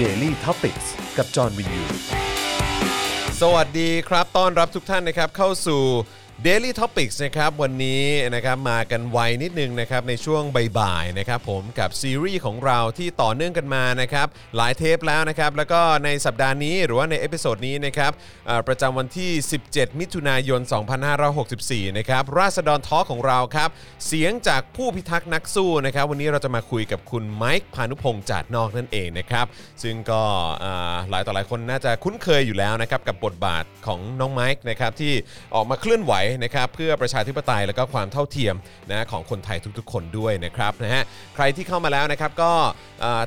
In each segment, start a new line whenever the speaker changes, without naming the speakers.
Daily t o p i c กกับจอห์นวินยู
สวัสดีครับ ต้อนรับทุกท่านนะครับเข้าสู่ Daily Topics นะครับวันนี้นะครับมากันไวนิดนึงนะครับในช่วงบ่ายๆนะครับผมกับซีรีส์ของเราที่ต่อเนื่องกันมานะครับหลายเทปแล้วนะครับแล้วก็ในสัปดาห์นี้หรือว่าในเอพิโซดนี้นะครับประจำวันที่ 17 มิถุนายน 2564 นะครับราษฎรทอของเราครับเสียงจากผู้พิทักษ์นักสู้นะครับวันนี้เราจะมาคุยกับคุณไมค์พานุพงษ์จาดนอกนั่นเองนะครับซึ่งก็หลายต่อหลายคนน่าจะคุ้นเคยอยู่แล้วนะครับกับบทบาทของน้องไมค์นะครับที่ออกมาเคลื่อนไหวนะครับเพื่อประชาธิปไตยและก็ความเท่าเทียมนะของคนไทยทุกๆ คนด้วยนะครับนะฮะใครที่เข้ามาแล้วนะครับก็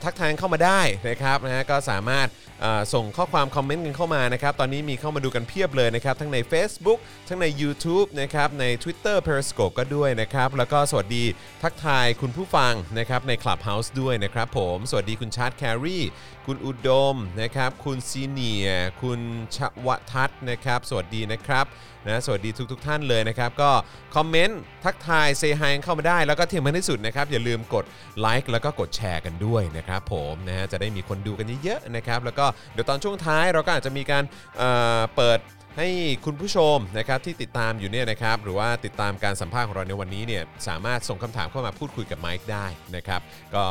ทักทายเข้ามาได้นะครับนะฮะก็สามารถส่งข้อความคอมเมนต์กันเข้ามานะครับตอนนี้มีเข้ามาดูกันเพียบเลยนะครับทั้งใน Facebook ทั้งใน YouTube นะครับใน Twitter Periscope ก็ด้วยนะครับแล้วก็สวัสดีทักทายคุณผู้ฟังนะครับใน Clubhouse ด้วยนะครับผม สวัสดีคุณชาร์ตแครีคุณอุดมนะครับ คุณซีเนีย คุณชวทัศน์นะครับ สวัสดีนะครับนะสวัสดีทุกท่านเลยนะครับ ก็คอมเมนต์ทักทาย say hi เข้ามาได้ แล้วก็ที่สำคัญที่สุดนะครับ อย่าลืมกดไลค์แล้วก็กดแชร์กันด้วยนะครับผมนะฮะจะได้มีคนดูกันเยอะๆนะครับ แล้วก็เดี๋ยวตอนช่วงท้ายเราก็อาจจะมีการเอ่อเปิด ให้คุณผู้ชมนะครับที่ติดตามอยู่เนี่ยนะครับหรือว่าติดตามการสัมภาษณ์ของเราในวันนี้เนี่ยสามารถส่งคำถามเข้ามาพูดคุยกับไมค์ได้นะครับก็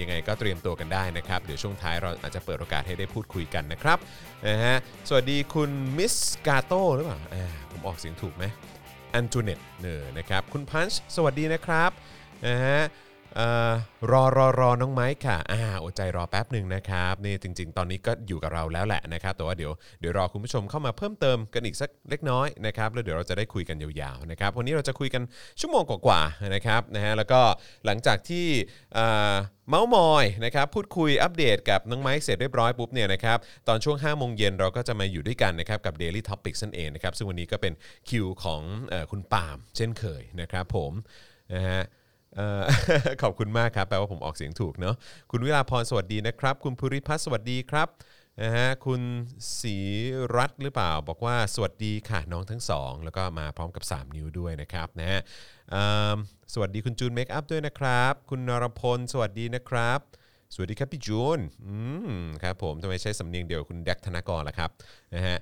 ยังไงก็เตรียมตัวกันได้นะครับเดี๋ยวช่วงท้ายเราอาจจะเปิดโอกาสให้ได้พูดคุยกันนะครับนะฮะสวัสดีคุณมิสกาโต้หรือเปล่าผมออกเสียงถูกไหมอันจูเน็ตเนอนะครับคุณพันช์สวัสดีนะครับนะฮะ รอรอรอน้องไม้ค่ะอ่าอดใจรอแป๊บหนึ่งนะครับนี่จริง ๆ ตอนนี้ก็อยู่กับเราแล้วแหละนะครับ แต่ว่าเดี๋ยวเดี๋ยวรอคุณผู้ชมเข้ามาเพิ่มเติมกันอีกสักเล็กน้อยนะครับแล้วเดี๋ยวเราจะได้คุยกันยาวๆนะครับวันนี้เราจะคุยกันชั่วโมงกว่าๆนะครับนะฮะแล้วก็หลังจากที่เมาส์มอยนะครับพูดคุยอัปเดตกับน้องไม้เสร็จเรียบร้อยปุ๊บเนี่ยนะครับตอนช่วง5โมงเย็นเราก็จะมาอยู่ด้วยกันนะครับกับ Daily Topics นั่นเองนะครับซึ่งวันนี้ก็เป็นคิวของอคุณปาล์มเช่นเคยนะครับผมนะฮะ ขอบคุณมากครับ แปลว่าผมออกเสียงถูกเนาะคุณวิลาพรสวัสดีนะครับ คุณภูริพัฒน์สวัสดีครับนะฮะคุณศรีรัตน์หรือเปล่า บอกว่าสวัสดีค่ะน้องทั้งสองแล้วก็มาพร้อมกับ 3 นิ้วด้วยนะครับนะฮะสวัสดีคุณจูนเมคอัพด้วยนะครับ คุณนรพลสวัสดีนะครับ สวัสดีครับพี่จูนอืมครับผมทำไมใช้สำเนียงเดียวกับคุณแดกธนากรล่ะครับนะฮะ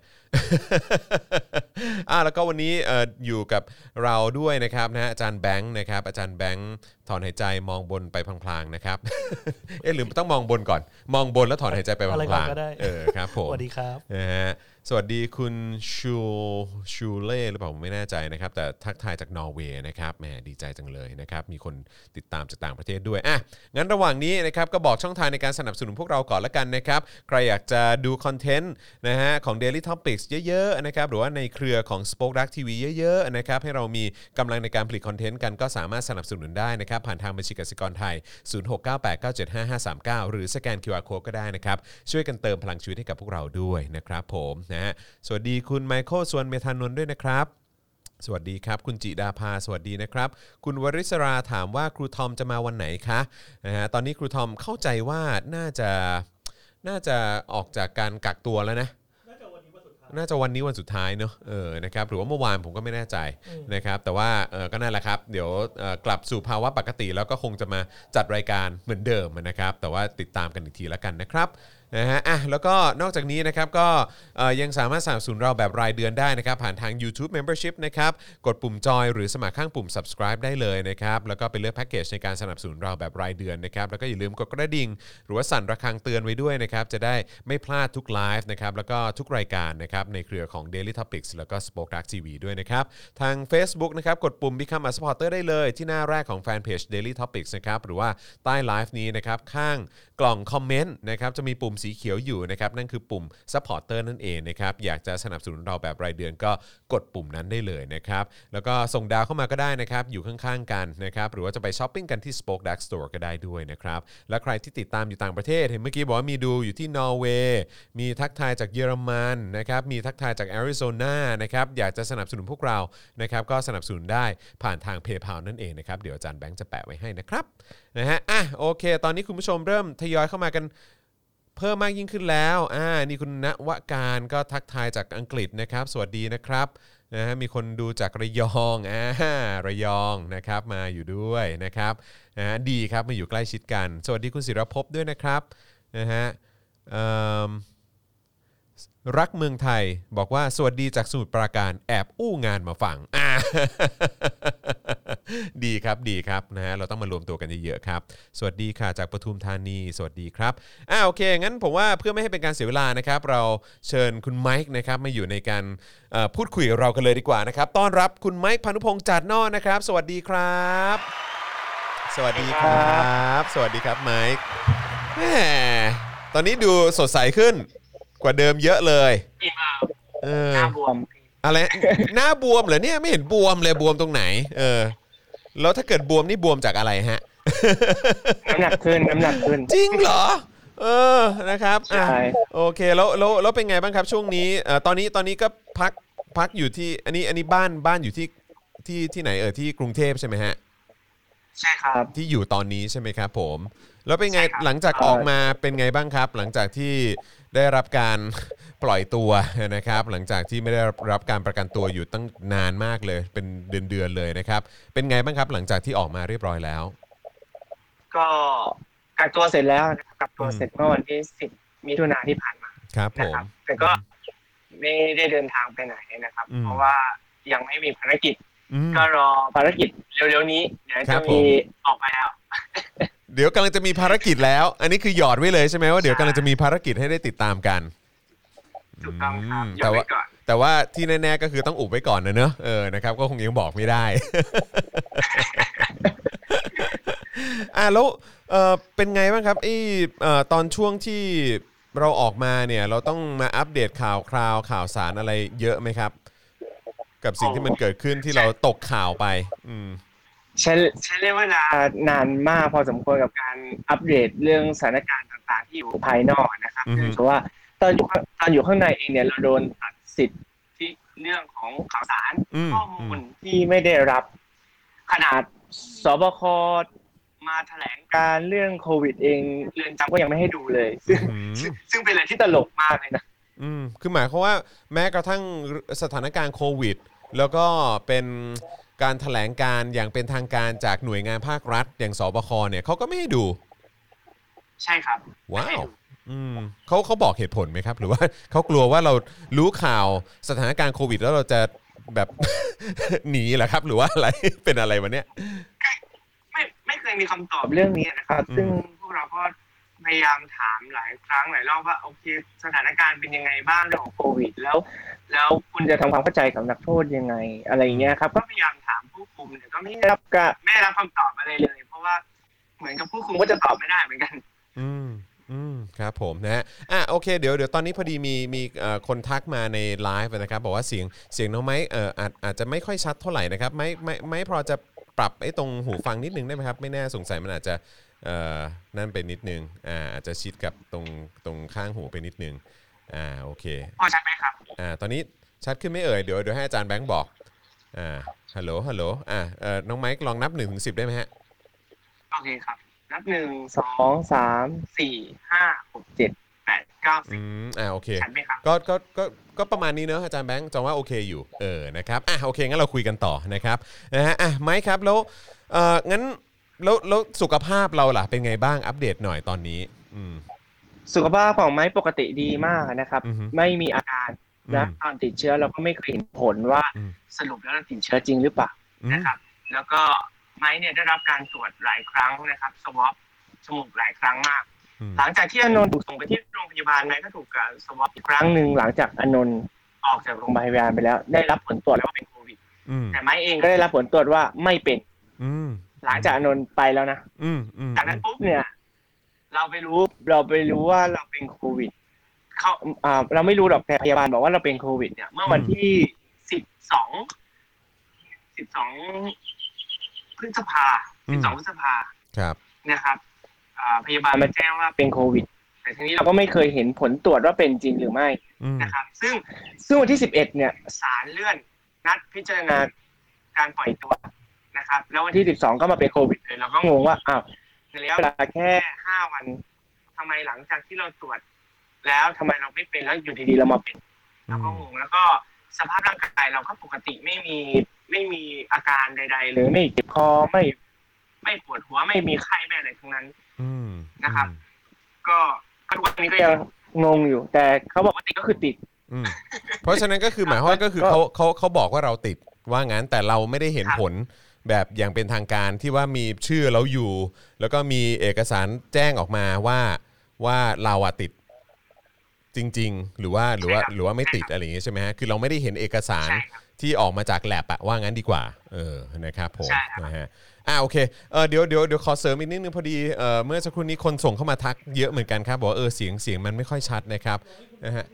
อ่าแล้วก็วันนี้เอ่ออยู่กับเราด้วยนะครับนะฮะอาจารย์แบงค์นะครับ อาจารย์แบงค์ถอนหายใจมองบนไปพลางๆนะครับ เอ๊ะหรือต้องมองบนก่อน มองบนแล้วถอนหายใจไปพ
อะไรก่อ
ลานง
ก็ได้
ๆเออครับผม
สวัสดีครับ
นะฮะ สวัสดีคุณชูชูเล่หรือเปล่าผมไม่แน่ใจนะครับ แต่ทักทายจากนอร์เวย์นะครับแหมดีใจจังเลยนะครับ มีคนติดตามจากต่างประเทศด้วยอะงั้นระหว่างนี้นะครับก็บอกช่องทางในการสนับสนุนพวกเราก่อนละกันนะครับ ใครอยากจะดูคอนเทนต์นะฮะของ Daily Topics เยอะๆนะครับหรือว่าในเครือของ Spoke Dark TV เยอะๆนะครับให้เรามีกำลังในการผลิตคอนเทนต์กันก็สามารถสนับสนุนได้นะครับ ผ่านทางบัญชีกสิกรไทย 0698975539 หรือสแกน QR Code ก็ได้นะครับช่วยกันเติมพลังชีวิตให้กับพวกเราด้วยนะครับผมนะฮะสวัสดีคุณไมเคิลส่วนเมธานนท์ด้วยนะครับสวัสดีครับ คุณจิดาภาสวัสดีนะครับ คุณวริศราถามว่าครูทอมจะมาวันไหนคะนะฮะตอนนี้ครูทอมเข้าใจว่าน่าจะน่าจะออกจากการกักตัวแล้วนะน่าจะวันนี้วันสุดท้ายเนอะเออนะครับหรือว่าเมื่อวานผมก็ไม่แน่ใจนะครับแต่ว่าเออก็นั่นแหละครับ เดี๋ยวเอ่อกลับสู่ภาวะปกติแล้วก็คงจะมาจัดรายการเหมือนเดิมนะครับ แต่ว่าติดตามกันอีกทีแล้วกันนะครับ นะฮะอะแล้วก็นอกจากนี้นะครับก็เอ่อยังสามารถสนับสนุนเราแบบรายเดือนได้นะครับ ผ่านทาง YouTube Membership นะครับ กดปุ่มจอยหรือสมัครข้างปุ่ม subscribe ได้เลยนะครับ แล้วก็ไปเลือกแพ็กเกจในการสนับสนุนเราแบบรายเดือนนะครับ แล้วก็อย่าลืมกดกระดิ่ง หรือว่าสั่นระฆังเตือนไว้ด้วยนะครับ จะได้ไม่พลาดทุกไลฟ์นะครับ แล้วก็ทุกรายการนะครับ ในเครือของ Daily Topics แล้วก็ Spoke Dark TV ด้วยนะครับ ทาง Facebook นะครับกดปุ่ม Become a supporter ได้เลย ที่หน้าแรกของแฟนเพจ Daily Topics นะครับหรือว่าใต้ไลฟ์นี้นะครับข้างกล่องคอมเมนต์นะครับจะมีปุ่มสีเขียวอยู่นะครับนั่นคือปุ่ม supporter นั่นเองนะครับอยากจะสนับสนุนเราแบบรายเดือนก็กดปุ่มนั้นได้เลยนะครับแล้วก็ส่งดาวเข้ามาก็ได้นะครับอยู่ข้างๆกันนะครับหรือว่าจะไปช้อปปิ้งกันที่ SpokeDark Store ก็ได้ด้วยนะครับและใครที่ติดตามอยู่ต่างประเทศเห็นเมื่อกี้บอกว่ามีดูอยู่ที่นอร์เวย์มีทักทายจากเยอรมันนะครับมีทักทายจากแอริโซนานะครับอยากจะสนับสนุนพวกเรานะครับก็สนับสนุนได้ผ่านทาง PayPal นั่นเองนะครับเดี๋ยวอาจารย์แบงค์จะแปะไว้ให้นะครับนะฮะอะโอเค ตอนนี้คุณผู้ชมเริ่มทยอยเข้ามากัน เพิ่มมากยิ่งขึ้นแล้ว อ่า นี่คุณณวการก็ทักทายจากอังกฤษนะครับ สวัสดีนะครับนะฮะมีคนดูจากระยองอ่าระยองนะครับ มาอยู่ด้วยนะครับนะฮะดีครับมาอยู่ใกล้ชิดกัน สวัสดีคุณศิรภพด้วยนะครับนะฮะอืมรักเมืองไทยบอกว่าสวัสดีจากสมุทรปราการแอบอู้งานมาฟังอ่า ดีครับดีครับนะฮะเราต้องมารวมตัวกันเยอะๆครับ สวัสดีค่ะจากปทุมธานี สวัสดีครับอ่าโอเค งั้นผมว่าเพื่อไม่ให้เป็นการเสียเวลานะครับ เราเชิญคุณไมค์นะครับมาอยู่ในการเอ่อพูดคุยกับเรากันเลยดีกว่านะครับต้อนรับคุณไมค์พานุพงษ์จัดนอกนะครับ สวัสดีครับ สวัสดีครับ สวัสดีครับไมค์แหมตอนนี้ดูสดใสขึ้นกว่าเดิมเยอะเลย
อิ่มเอิบ
เออ
หน้าบวม
อะไรหน้าบวมเหรอเนี่ยไม่เห็นบวมเลยบวมตรงไหน เออ แล้วถ้าเกิดบวมนี่บวมจากอะไรฮะ
น้ำหนักขึ้นน้ำหนักขึ้น
จริงเหรอ เออนะครับอะ
ใช่
โอเคแล้วแล้วแล้วเป็นไงบ้างครับช่วงนี้เอ่อตอนนี้ตอนนี้ก็พักพักอยู่ที่อันนี้อันนี้บ้านบ้านอยู่ที่ที่ที่ไหนเออที่กรุงเทพใช่ไหมฮะ
ใช่ครับ
ที่อยู่ตอนนี้ใช่ไหมครับผม แล้วเป็นไง
ใช่ครับ
หลังจาก
เอ่อ
ออกมาเป็นไงบ้างครับ หลังจากที่ได้รับการ ปล่อยตัวนะครับ หลังจากที่ไม่ได้รับการประกันตัวอยู่ตั้งนานมากเลย เป็นเดือนๆเลยนะครับ เป็นไงบ้างครับหลังจากที่ออกมาเรียบร้อยแล้ว
ก็กักตัวเสร็จแล้วนะครับกักตัว
อืม
เสร็จเมื่อวันที่สิบมิถุนาที่ผ่านมา
ครับผ
นะ
ม
ครับแต่ก็ไม่ได้เดินทางไปไหนนะครับ
อืม
เพราะว่ายังไม่มีภารกิจ
อืม
ก็รอภารกิจเร็วๆนี้เดี๋ยว
ครั
จะ
บผม
มีออกไปแล้ว
เดี๋ยวกำลังจะมีภารกิจแล้ว อันนี้คือหยอดไว้เลยใช่ไหมว่าเดี๋ยวกำลังจะมีภารกิจให้ได้ติดตามกัน
ถูกต้องครับ
อืม
ยกไว้ก่อน
แต่ว่าที่แน่ๆก็คือต้องอุบไว้ก่อนนะเนอะเออนะครับ ก็คงยังบอกไม่ได้ อะแล้วเออเป็นไงบ้างครับไอ้เอ่อตอนช่วงที่เราออกมาเนี่ย เราต้องมาอัปเดตข่าวคราวข่าวสารอะไรเยอะไหมครับ กับสิ่งที่มันเกิดขึ้นที่เราตกข่าวไป อืม
ใช้ใช้เรียกเวลานานมากพอสมควรกับการอัปเดตเรื่องสถานการณ์ต่างๆ ที่อยู่ภายนอกนะครับ
อือฮึ
เนื่องจากว่า ตอนอยู่ข้างตอนอยู่ข้างในเองเนี่ยเราโดนตัดสิทธิ์ที่เรื่องของข่าวสาร
อืม
ข้อมูลที่ไม่ได้รับ ขนาดสบคมาแถลงการเรื่องโควิดเองเรือนจำก็ยังไม่ให้ดูเลยซึ่ง
อืม
ซึ่งซึ่งเป็นอะไรที่ตลกมากเลยนะ
อืมคือหมายความว่าแม้กระทั่งสถานการณ์โควิด แล้วก็เป็นการถแถลงการอย่างเป็นทางการจากหน่วยงานภาครัฐ อย่างสบคเนี่ยเขาก็ไม่ให้ดู
ใช่ครับ
ว้า
ไม่ให้
ว
ดู
อืมเขาเขาบอกเหตุผลไหมครับ หรือว่าเขากลัวว่าเรารู้ข่าวสถานการณ์โควิด แล้วเราจะแบบ หนีเหรอครับ หรือว่าอะไรเป็นอะไรวะเนี่ย
ไม่ไม่เคยมีคำตอบเรื่องนี้นะครับ
อืม
ซึ่งพวกเราก็พยายามถามหลายครั้งหลายรอบว่าโอเค สถานการณ์เป็นยังไงบ้างเรื่องของโควิด แล้ว แล้วคุณจะทำความเข้าใจกับนักโทษยังไง อะไรอย่างเงี้ยครับ ก็พยายามถามผู้คุมแต่ก็ไม่ได้รับกะไม่ได้รับคำตอบอะไรเลย เพราะว่าเหมือนกับผู้คุมก็จะตอบไม่ได้เหมือนกัน
อืม อืมครับผมนะฮะอะโอเคเดี๋ยวเดี๋ยวตอนนี้พอดีมีมีเอ่อคนทักมาในไลฟ์นะครับบอกว่าเสียงเสียงน้องไม้เอ่ออาจอาจจะไม่ค่อยชัดเท่าไหร่นะครับไม่ไม่ไม่พอจะปรับไอ้ตรงหูฟังนิดนึงได้ไหมครับ ไม่แน่สงสัยมันอาจจะเอ่อนั่นไปนิดนึงอ่าอาจจะชิดกับตรงตรงข้างหูไปนิดนึงอ่าโอเค
พอใช่ไหมครับ
อ่าตอนนี้ชัดขึ้นไหม่เอ่ยเดี๋ยวเดี๋ยวให้อาจารย์แบงค์บอกอ่าฮัลโหลฮัลโหลอ่าเอ่อน้องไมค์ลองนับ1นถึงสิได้ไหมฮะ
โอเคครับ นับหนึ่งสองสามสี่ห้าหกเจ็ดแปดเก้า
อื
สิบ
มอ่าโอเค
ชัดไหมครับ
ก็ก็ก็ก็ประมาณนี้เนอะอาจารย์แบงค์จองว่าโอเคอยู่เออนะครับอะโอเคงั้นเราคุยกันต่อนะครับนะฮะอะไมค์ครับแล้วเอองั้นแล้วแล้วสุขภาพเราล่ะเป็นไงบ้างอัปเดตหน่อยตอนนี้ อืม
สุขภาพของไม้ปกติดีมากนะครับ
อือฮึ
ไม่มีอาการนะ
อืม
ตอนติดเชื้อเราก็ไม่เคยเห็นผลว่า
อืม
สรุปแล้วเราติดเชื้อจริงหรือเปล่า
อืม
นะครับ แล้วก็ ไม้เนี่ยได้รับการตรวจหลายครั้งนะครับสวอปจมูกหลายครั้งมาก
อืม
หลังจากที่อนนท์ถูกส่งไปที่โรงพยาบาลไม้ก็ถูกการสวอปอีกครั้งหนึ่งหลังจากอนนท์ออกจากโรงพยาบาลไปแล้ว ได้รับผลตรวจแล้วว่าเป็นโควิด
อืม
แต่ไม้เองก็ได้รับผลตรวจว่าไม่เป็น
อืม
หลังจากอนนท์ไปแล้วนะ
อืมอืม
จากนั้นปุ๊บเนี่ย เราไปรู้เราไปรู้ว่าเราเป็นโควิดเขาอ่าเราไม่รู้หรอกแต่พยาบาลบอกว่าเราเป็นโควิด เนี่ย เมื่อวันที่สิบสองสิบสอง พฤษภาสิบสองพฤษภา
ครับ
นะครับอ่าพยาบาลมาแจ้งว่าเป็นโควิด แต่ทีนี้เราก็ไม่เคยเห็นผลตรวจว่าเป็นจริงหรือไม่
อืม
นะครับ ซึ่งซึ่งวันที่สิบเอ็ดเนี่ยศาลเลื่อนนัดพิจารณาการปล่อยตัวนะครับ แล้ววันที่สิบสองก็มาเป็นโควิดเลยเราก็งงว่าอ้าวในระยะเวลาแค่ห้าวันทำไมหลังจากที่เราตรวจ แล้วทำไมเราไม่เป็นแล้วอยู่ดีๆเรามาเป็นเราก็งงแล้วก็สภาพร่างกายเราก็ปกติไม่มี ไม่มีอาการใด ๆ เลยไม่เจ็บคอไม่ ไม่ปวดหัวไม่มีไข้ไม่อะไรทั้งนั้น
อืม
นะครับ ก็ก็ทุกวันนี้ก็ยังงงอยู่ แต่เขาบอกว่าติดก็คือติด
อืมเพราะฉะนั้นก็คือหมายความว่าก็คือ
ก็
เขาเขาเขาบอกว่าเราติดว่างั้นแต่เราไม่ได้เห็นผลแบบอย่างเป็นทางการที่ว่ามีชื่อเราอยู่ แล้วก็มีเอกสารแจ้งออกมาว่าว่าเราอะติดจริง ๆ หรือว่าหรือว่าหรือว่าไม่ติดอะไรอย่างเงี้ยใช่ไหมฮะคือเราไม่ได้เห็นเอกสาร
ใช่ครับ
ที่ออกมาจากแลบอะว่างั้นดีกว่า เออนะครับผม
ใช่ครับ
นะฮะอ่าโอเคเออเดี๋ยวเดี๋ยวเดี๋ยวขอเสริมอีกนิดนึงพอดีเออเมื่อสักครู่นี้คนส่งเข้ามาทักเยอะเหมือนกันครับบอกว่าเออเสียงเสียงมันไม่ค่อยชัดนะครับนะฮะ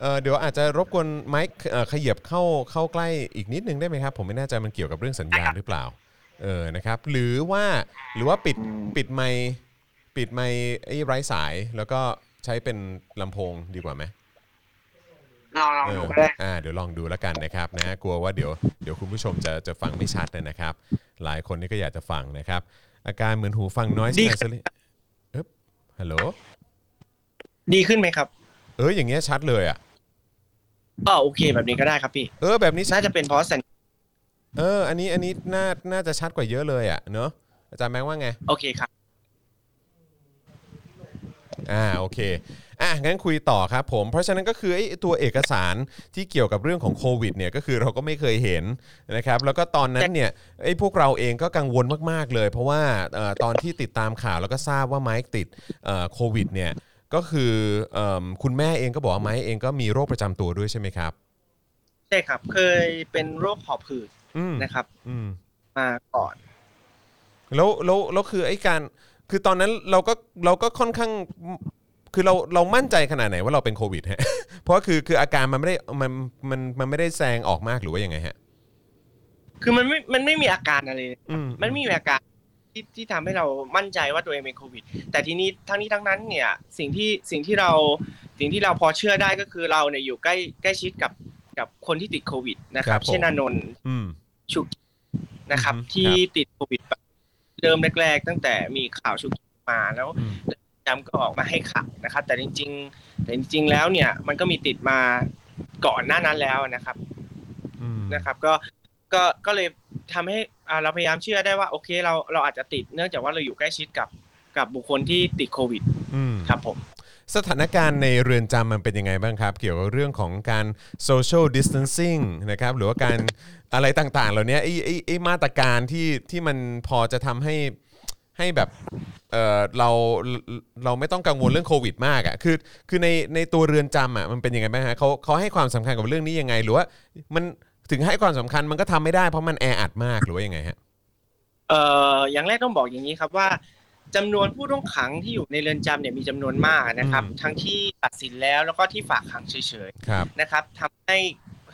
เออเดี๋ยวอาจจะรบกวนไมค์เอ่อขยับเข้าเข้าใกล้อีกนิดนึงได้ไหมครับ ผมไม่แน่ใจมันเกี่ยวกับเรื่องสัญญาณหรือเปล่าเออนะครับ หรือว่าหรือว่าปิดปิดไมค์ปิดไมค์ไอ้ไร้สายแล้วก็ใช้เป็นลำโพงดีกว่าไหม
ลองลอง
เอ
ดู
อ
ก็ได้
อ่าเดี๋ยวลองดูแล้วกันนะครับนะฮะกลัวว่าเดี๋ยวเดี๋ยวคุณผู้ชมจะจะฟังไม่ชัดนะครับ หลายคนนี่ก็อยากจะฟังนะครับ อาการเหมือนหูฟังน้อย
ดี
ใช่ไหมเอ๊บฮัลโหล
ดีขึ้นไหมครับ
เอออย่างเงี้ยชัดเลยอะ
อ๋อโอเคแบบนี้ก็ได้ครับพี่
เออแบบนี้
น่าจะเป็นเพราะสัญ
เออ อันนี้อันนี้น่าน่าจะชัดกว่าเยอะเลยอะเนอะอาจารย์แบงค์ว่าไง
โอเคครับ
อ่าโอเค อะงั้นคุยต่อครับผม เพราะฉะนั้นก็คือไอ้ตัวเอกสารที่เกี่ยวกับเรื่องของโควิดเนี่ยก็คือเราก็ไม่เคยเห็นนะครับแล้วก็ตอนนั้นเนี่ยไอ้พวกเราเองก็กังวลมากๆเลย เพราะว่าเอ่อตอนที่ติดตามข่าวแล้วก็ทราบว่าไมค์ติดเอ่อโควิดเนี่ยก็คือเอิ่มคุณแม่เองก็บอกว่าไมค์เองก็มีโรคประจำตัวด้วยใช่ไหมครับ
ใช่ครับ เคยเป็นโรคหอบหืด
อืม
นะครับ
อืม
มาก่อน
แล้วแล้วแล้วคือไอ้การคือตอนนั้นเราก็เราก็ค่อนข้าง คือเราเรามั่นใจขนาดไหนว่าเราเป็นโควิดฮะ เพราะว่าคือคืออาการมันไม่ได้มันมันมันไม่ได้แซงออกมากหรือว่ายังไงฮะ
คือมันไม่มันไม่มีอาการอะไรเลย
อืม
มันไม่มีอาการที่ที่ทำให้เรามั่นใจว่าตัวเองเป็นโควิด แต่ทีนี้ทั้งนี้ทั้งนั้นเนี่ยสิ่งที่สิ่งที่เราสิ่งที่เราพอเชื่อได้ก็คือเราเนี่ยอยู่ใกล้ใกล้ชิดกับกับคนที่ติดโควิดนะครับเช่นอานนท์
อืม
ชุกนะครับ
อือฮึ
ที่
ครับ
ติดโควิดแบบเริ่มแรกๆ ตั้งแต่มีข่าวชุกมาแล้ว
อืม
จำก็ออกมาให้ข่าวนะครับ แต่จริง ๆ แต่จริง ๆ แล้วเนี่ยมันก็มีติดมาก่อนหน้านั้นแล้วนะครับ
อืม
นะครับ ก็ก็ก็เลยทำให้อ่าเราพยายามเชื่อได้ว่า โอเค เราเราอาจจะติดเนื่องจากว่าเราอยู่ใกล้ชิดกับกับบุคคลที่ติดโควิด
อืม
ครับผม
สถานการณ์ในเรือนจำมันเป็นยังไงบ้างครับ เกี่ยวกับเรื่องของการ social distancing นะครับหรือว่าการอะไรต่างๆ เหล่านี้ไอ้ไอ้ไอ้มาตรการที่ที่มันพอจะทำให้ ให้แบบเออเราเราไม่ต้องกังวลเรื่องโควิดมากอะ่ะคือคือในในตัวเรือนจำอะมันเป็นยังไงบ้างฮะเขาเขาให้ความสำคัญกับเรื่องนี้ยังไง หรือว่ามันถึงให้ความสำคัญมันก็ทำไม่ได้เพราะมันแออัดมากหรือว่ายังไงฮะ
เอ่ออย่างแรกต้องบอกอย่างนี้ครับว่าจำนวนผู้ต้องขังที่อยู่ในเรือนจำเนี่ยมีจำนวนมากนะครับ
อืม
ทั้งที่ตัดสินแล้วแล้วก็ที่ฝากขังเฉย
ครับ
ๆนะครับทำให้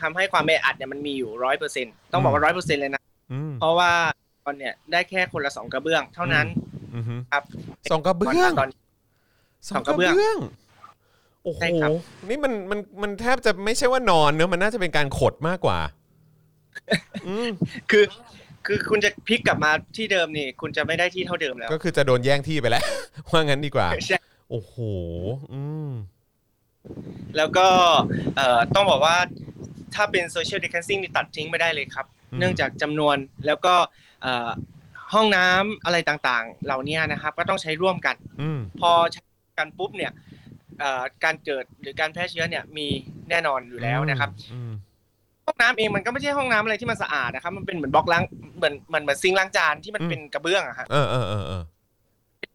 ทำให้ความแออัดเนี่ยมันมีอยู่ร้อยเปอร์เซ็นต้องบอกว่าร้อยเปอร์เซ็นเลยนะ
อืม
เพราะว่าต อนเนี่ยได้แค่คนละสองกระเบื้อง เท่านั้น
อือฮึ
ครับ
สองกระเบื้อง
ตอน
สองกระเบื้องโอ้โห
ใช่ครับ
นี่มันมันมันแทบจะไม่ใช่ว่านอนเนอะมันน่าจะเป็นการขดมากกว่าอืม
คือ คือคุณจะพลิกกลับมาที่เดิมนี่ คุณจะไม่ได้ที่เท่าเดิมแล้ว
ก็คือจะโดนแย่งที่ไปแล้วว่างั้นดีกว่า
ใช่
โอ้โหอืม
แล้วก็เอ่อต้องบอกว่าถ้าเป็น social distancing นี่ตัดทิ้งไม่ได้เลยครับ
อืม
เนื่องจากจำนวนแล้วก็เอ่อ ห้องน้ำอะไรต่างๆ เหล่านี้นะครับ ก็ต้องใช้ร่วมกัน
อืม
พอใช้กันปุ๊บเนี่ยเอ่อการเกิดหรือการแพร่เชื้อเนี่ยมีแน่นอนอยู่แล้วนะครับ
อืม
ห้องน้ำเองมันก็ไม่ใช่ห้องน้ำอะไรที่มันสะอาดนะครับ มันเป็นเหมือนบล็อกล้างเหมือนเหมือนเหมือนซิงค์ล้างจานที่มันเป็นกระเบื้องอะฮะ
เออเออเออเออ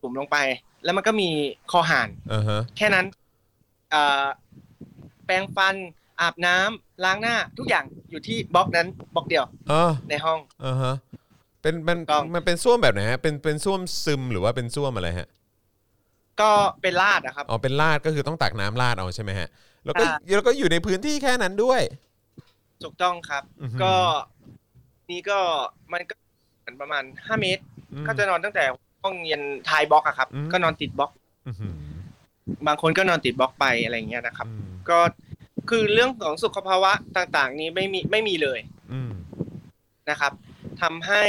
ปุ่มลงไป แล้วมันก็มีคอห่าน
เออฮะ
แค่นั้นเอ่อแปรงฟันอาบน้ำล้างหน้าทุกอย่างอยู่ที่บล็อกนั้นบล็อกเดียว
เออ
ในห้อง
เออฮะเป็นมัน
ต้อง
มันเป็นส้วมแบบไหนฮะเป็นเป็นส้วมซึมหรือว่าเป็นส้วมอะไรฮะ
ก็เป็นลาดนะครับ
อ๋อเป็นลาดก็คือต้องตักน้ำลาดเอาใช่ไหมฮะ แล้วก็
อ่า
แล้วก็อยู่ในพื้นที่แค่นั้นด้วย
ถูกต้องครับ
อือฮึ
ก็นี่ก็มันก็เหมือนประมาณห้าเมตร
อืม
ก็จะนอนตั้งแต่ห้องเรียนทายบล็อกอะครับ
อืม
ก็นอนติดบล็อก
อื้อหือบา
งคนก็นอนติดบล็อกไปอะไรอย่างเงี้ยนะครับ
อืม
ก็คือเรื่องของสุขภาวะต่างๆ นี้ไม่มีไม่มีเลย
อืม
นะครับ ทำให้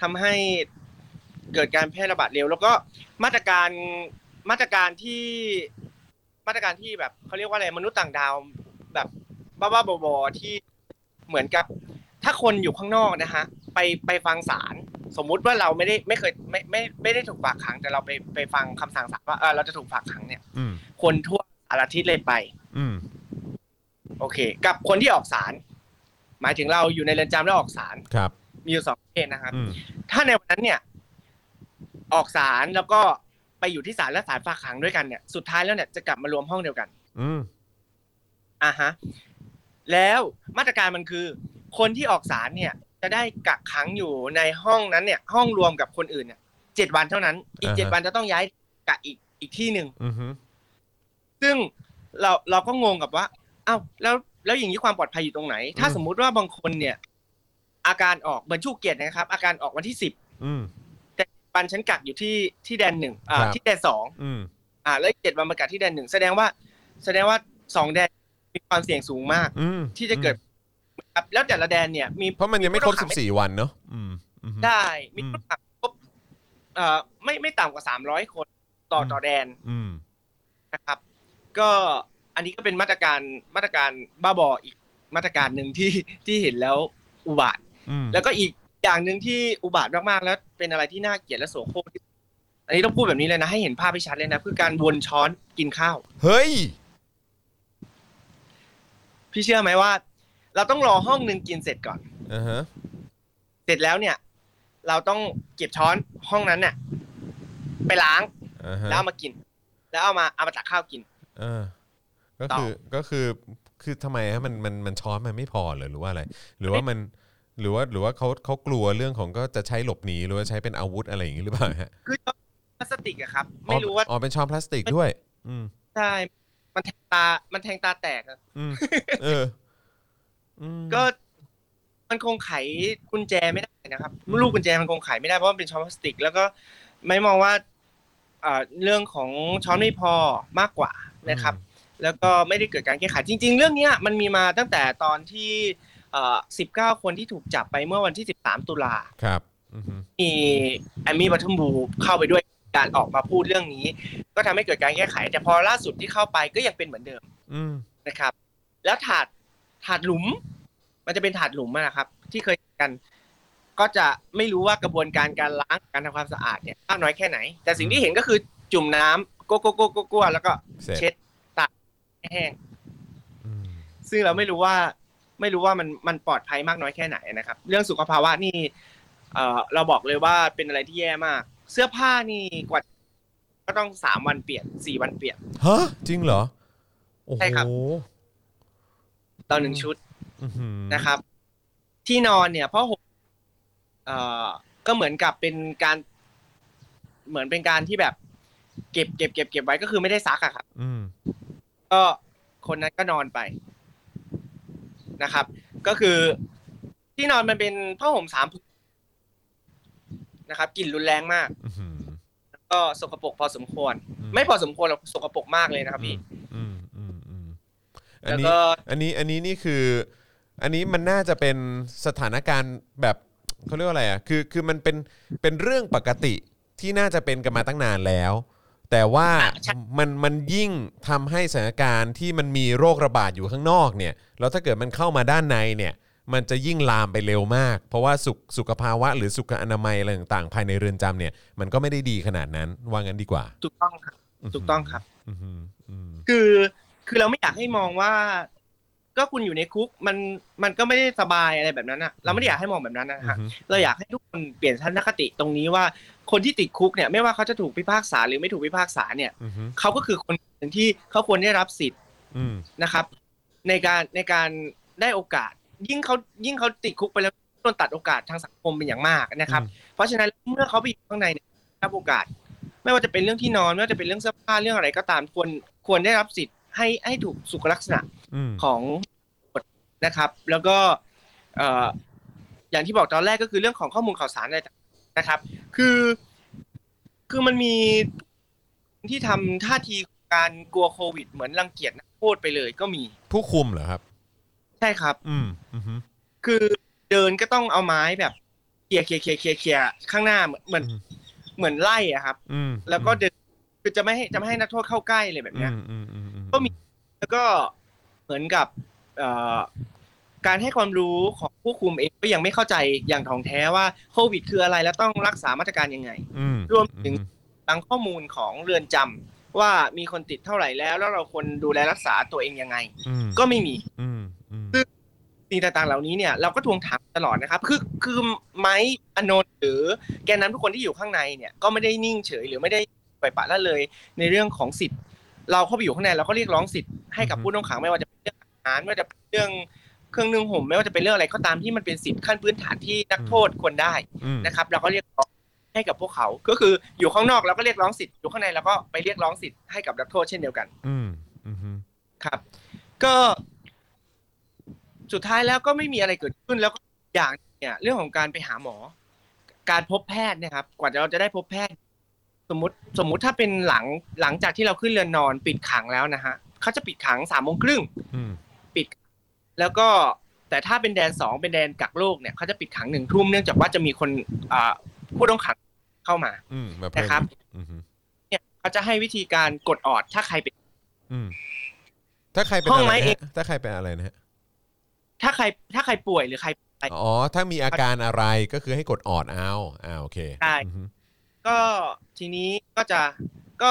ทำให้เกิดการแพร่ระบาดเร็ว แล้วก็มาตรการมาตรการที่มาตรการที่แบบเขาเรียกว่าอะไรมนุษย์ต่างดาวแบบบ้าๆบอๆที่เหมือนกับ ถ้าคนอยู่ข้างนอกนะฮะไปไปฟังศาลสมมุติว่าเราไม่ได้ไม่เคยไม่ไม่ไม่ได้ถูกฝากขัง แต่เราไปไปฟังคำสั่งศาลว่าเออเราจะถูกฝากขังเนี่ย
อืม
คนทั่วสารทิศเลยไป
อืม
โอเค กับคนที่ออกศาลหมายถึงเราอยู่ในเรือนจำแล้วออกศาล
ครับ
มีอยู่สองประเภทนะครับ
อืม
ถ้าในวันนั้นเนี่ย ออกศาลแล้วก็ไปอยู่ที่ศาลและศาลฝากขังด้วยกันเนี่ยสุดท้ายแล้วเนี่ยจะกลับมารวมห้องเดียวกัน
อืม
อ่าฮะแล้วมาตรการมันคือ คนที่ออกศาลเนี่ย จะได้กักขังอยู่ในห้องนั้นเนี่ย ห้องรวมกับคนอื่นเนี่ยเจ็ดวันเท่านั้น อีก
อ่าฮะ
เจ็ดวันจะต้องย้ายกักอีกอีกที่หนึ่ง
อืม
ซึ่งเราเราก็งงกับว่า เอ้าแล้วแล้วอย่างนี้ความปลอดภัยอยู่ตรงไหน ถ้าสมมุติว่าบางคนเนี่ย อาการออกเหมือนชูเกียรตินะครับ อาการออกวันที่สิบ
อืม
แต่วันฉันกักอยู่ที่ที่แดนหนึ่งอ่า
ครับ
ที่แดนสอง
อืม
อ่า แล้วอีกเจ็ดวันมากักที่แดนหนึ่งแสดงว่า แสดงว่าสองแดนมีความเสี่ยงสูงมาก
อืม
ที่จะเกิดครับแล้วแต่ละแดนเนี่ยมี
เพราะมันยังไม่ครบ
ผู้ต้
สิ
องขั
บสี่วันเนอะอืมอืม
ได้มี
อืม
ผู้ต้องขังครบเอ่อไม่ไม่ต่ำกว่าสามร้อยคนต่อ
อืม
ต่อแดน
อืม
นะครับ ก็อันนี้ก็เป็นมาตรการมาตรการบ้าบออีกมาตรการหนึ่งที่ที่เห็นแล้วอุบาท
อืม
แล้วก็อีกอย่างหนึ่งที่อุบาทมากๆแล้ว เป็นอะไรที่น่าเกลียดและโสโครกที่สุดอันนี้ต้องพูดแบบนี้เลยนะให้เห็นภาพให้ชัดเลยนะคือการวนช้อนกินข้าว
เฮ้ย
พี่เชื่อไหมว่า เราต้องรอห้องหนึ่งกินเสร็จก่อน
อ่าฮะ
เสร็จแล้วเนี่ย เราต้องเก็บช้อนห้องนั้นเนี่ยไปล้าง
อ่าฮะ
แล้วเอามากิน แล้วเอามาเอามาตักข้าวกิน
อ่าก็
ต่อ
คือก็คือคือทำไมฮะมันมันมันช้อนมันไม่พอเหรอหรือว่าอะไร หรือว่ามัน หรือว่าหรือว่าเขาเขากลัวเรื่องของก็จะใช้หลบหนีหรือว่าใช้เป็นอาวุธอะไรอย่างนี้หรือเปล่าฮะ
คือช้อนพลาสติกอะครับ ไม่รู้ว่า
อ๋อเป็นช้อนพลาสติกด้วย อืม
ใช่มันแทงตา มันแทงตาแตกอะ
อืมเอออืม
ก็มันคงไขกุญแจไม่ได้นะครับลูกกุญแจมันคงไขไม่ได้เพราะมันเป็นช้อนพลาสติก แล้วก็ไม่มองว่าเอ่อเรื่องของช้อนไม่พอมากกว่านะครับ แล้วก็ไม่ได้เกิดการแก้ไขจริง ๆ เรื่องเนี้ยมันมีมาตั้งแต่ตอนที่ เอ่อ19คนที่ถูกจับไปเมื่อวันที่13ตุลา
ครับอืม
มีแอมมี่ The Bottom Blues เข้าไปด้วยการออกมาพูดเรื่องนี้ ก็ทำให้เกิดการแก้ไข แต่พอล่าสุดที่เข้าไปก็ยังเป็นเหมือนเดิม
อืม
นะครับ แล้วถาดถาดหลุม มันจะเป็นถาดหลุมอะนะครับ ที่เคยกัน ก็จะไม่รู้ว่ากระบวนการการล้างการทำความสะอาดเนี่ยมากน้อยแค่ไหน แต่สิ่งที่เห็นก็คือจุ่มน้ำโกโกโกโกโกแล้วก็
เสร็จ
เช็ดตากให้แห้ง
อืม
ซึ่งเราไม่รู้ว่า ไม่รู้ว่ามันมันปลอดภัยมากน้อยแค่ไหนนะครับ เรื่องสุขภาวะนี่เอ่อเราบอกเลยว่าเป็นอะไรที่แย่มาก เสื้อผ้านี่กว่าก็ต้องสามวันเปลี่ยนสี่วันเปลี่ยน
ฮะจริงเหรอโอ้โห
ใช่ครับต่อหนึ่งชุด
อื้อหือ
นะครับ ที่นอนเนี่ยเพราะผมเอ่อก็เหมือนกับเป็นการ เหมือนเป็นการที่แบบ เก็บเก็บเก็บเก็บไว้ก็คือไม่ได้ซักอะครับ
อืม
ก็คนนั้นก็นอนไป นะครับ ก็คือที่นอนมันเป็นผ้าห่มสามผืนนะครับกลิ่นรุนแรงมาก
อื้อหือ
ก็สกปรกพอสมควร
อืม
ไม่พอสมควรหรอกสกปรกมากเลยนะครับพี่
อืมอืมอืมอัน
แล้ว
นี้
ก็
อันนี้อันนี้นี่คือ อันนี้มันน่าจะเป็นสถานการณ์แบบเขาเรียกว่าอะไรอะคือคือมันเป็นเป็นเรื่องปกติที่น่าจะเป็นกันมาตั้งนานแล้ว แต่ว่า
อะใช่
มันมันยิ่งทำให้สถานการณ์ที่มันมีโรคระบาดอยู่ข้างนอกเนี่ยแล้วถ้าเกิดมันเข้ามาด้านในเนี่ยมันจะยิ่งลามไปเร็วมาก เพราะว่าสุขสุขภาวะ หรือสุขอนามัยอะไรต่างๆ ภายในเรือนจำเนี่ยมันก็ไม่ได้ดีขนาดนั้นว่างั้นดีกว่า
ถูกต้องครับถูกต้องครับ
อืมอืมอืม
คือคือเราไม่อยากให้มองว่า ก็คุณอยู่ในคุกมันมันก็ไม่ได้สบายอะไรแบบนั้นอะเราไม่ได้อยากให้มองแบบนั้นนะฮะ
อืม
เราอยากให้ทุกคนเปลี่ยนทัศนคติตรงนี้ว่า คนที่ติดคุกเนี่ยไม่ว่าเขาจะถูกพิพากษาหรือไม่ถูกพิพากษาเนี่ย
อืม
เขาก็คือคนหนึ่งที่เขาควรได้รับสิทธิ์
อืม
นะครับ ในการในการได้โอกาส ยิ่งเขายิ่งเขาติดคุกไปแล้วโดนตัดโอกาสทางสังคมเป็นอย่างมากนะครับ เพราะฉะนั้นเมื่อเขาไปอยู่ข้างในเนี่ยได้รับโอกาส ไม่ว่าจะเป็นเรื่องที่นอนไม่ว่าจะเป็นเรื่องเสื้อผ้าเรื่องอะไรก็ตามควรควรได้รับสิทธิ์ให้ให้ถูกสุขลักษณะ
อืม
ของกฎนะครับ แล้วก็เอ่ออย่างที่บอกตอนแรกก็คือเรื่องของข้อมูลข่าวสารอะไรต่างๆ นะครับ คือคือมันมีที่ทำท่าทีการกลัวโควิด เหมือนรังเกียจนักโทษไปเลยก็มี
ผู้คุมเหรอครับ
ใช่ครับ
อืมอืม
คือเดินก็ต้องเอาไม้แบบเคลียร์เคลียร์เคลียร์เคลียร์เคลียร์ข้างหน้าเหมือนเหมือน
อืม
เหมือนไล่อะครับ
อืม
แล้วก็เดินคือจะไม่ให้จะไม่ให้นักโทษเข้าใกล้เลยแบบเนี้ย
อืมอืมอืมอืม
ก็มีแล้วก็เหมือนกับ เอ่อ การให้ความรู้ของผู้คุมเองก็ยังไม่เข้าใจอย่างถ่องแท้ว่าโควิด คืออะไรและต้องรักษามาตรการยังไง
อืม
รวมถึงตั้งข้อมูลของเรือนจำว่ามีคนติดเท่าไหร่แล้ว แล้วเราควรดูแลรักษาตัวเองยังไง
อืม
ก็ไม่มี
อืมอืม
สิ่งต่างๆเหล่านี้เนี่ยเราก็ทวงถามตลอดนะครับ คือคือไม้อนนท์หรือแกนนำทุกคนที่อยู่ข้างในเนี่ยก็ไม่ได้นิ่งเฉยหรือไม่ได้ปล่อยปละละเลย ในเรื่องของสิทธิ์ เราเข้าไปอยู่ข้างในเราก็เรียกร้องสิทธิ์ให้กับผู้ต้องขังไม่ว่าจะเป็นเรื่องอาหารไม่ว่าจะเป็นเรื่อง เครื่องนึ่งห่มไม่ว่าจะเป็นเรื่องอะไรก็ตามที่มันเป็นสิทธิ์ขั้นพื้นฐานที่นักโทษควรได้
อืม
นะครับเราก็เรียกร้องให้กับพวกเขา ก็คืออยู่ข้างนอกเราก็เรียกร้องสิทธิ์อยู่ข้างในเราก็ไปเรียกร้องสิทธิ์ให้กับนักโทษเช่นเดียวกัน
อืมอืมอืม
ครับ ก็สุดท้ายแล้วก็ไม่มีอะไรเกิดขึ้นแล้วก็อย่างเนี่ย เรื่องของการไปหาหมอ การพบแพทย์เนะครับ กว่าเราจะได้พบแพทย์ สมมติสมมุติถ้าเป็นหลังหลังจากที่เราขึ้นเรือนนอน ปิดขังแล้วนะฮะเขาจะปิดขังสามโมงครึ่ง
อืม
ปิด แล้วก็แต่ถ้าเป็นแดนสองเป็นแดนกักโรคเนี่ยเขาจะปิดขังหนึ่งทุ่มเนื่องจากว่าจะมีคนอ่าผู้ต้องขังเข้ามา
อืมมาเพิ่ม
นะครับ
อืมอืม
เนี่ยเขาจะให้วิธีการกดออดถ้าใครเป็น
อืมถ้าใครเป็น
ห้อง
อะไร
ไม้
นะ
เอ
ฮะ
ง
ถ้าใครเป็นอะไรนะฮะ
ถ้าใครถ้าใครป่วยหรือใคร
อ๋อถ้ามีอาการอะไรก็คือให้กดออดเอาอ่าโอเค
ใช่
อืม
ก็ทีนี้ก็จะก็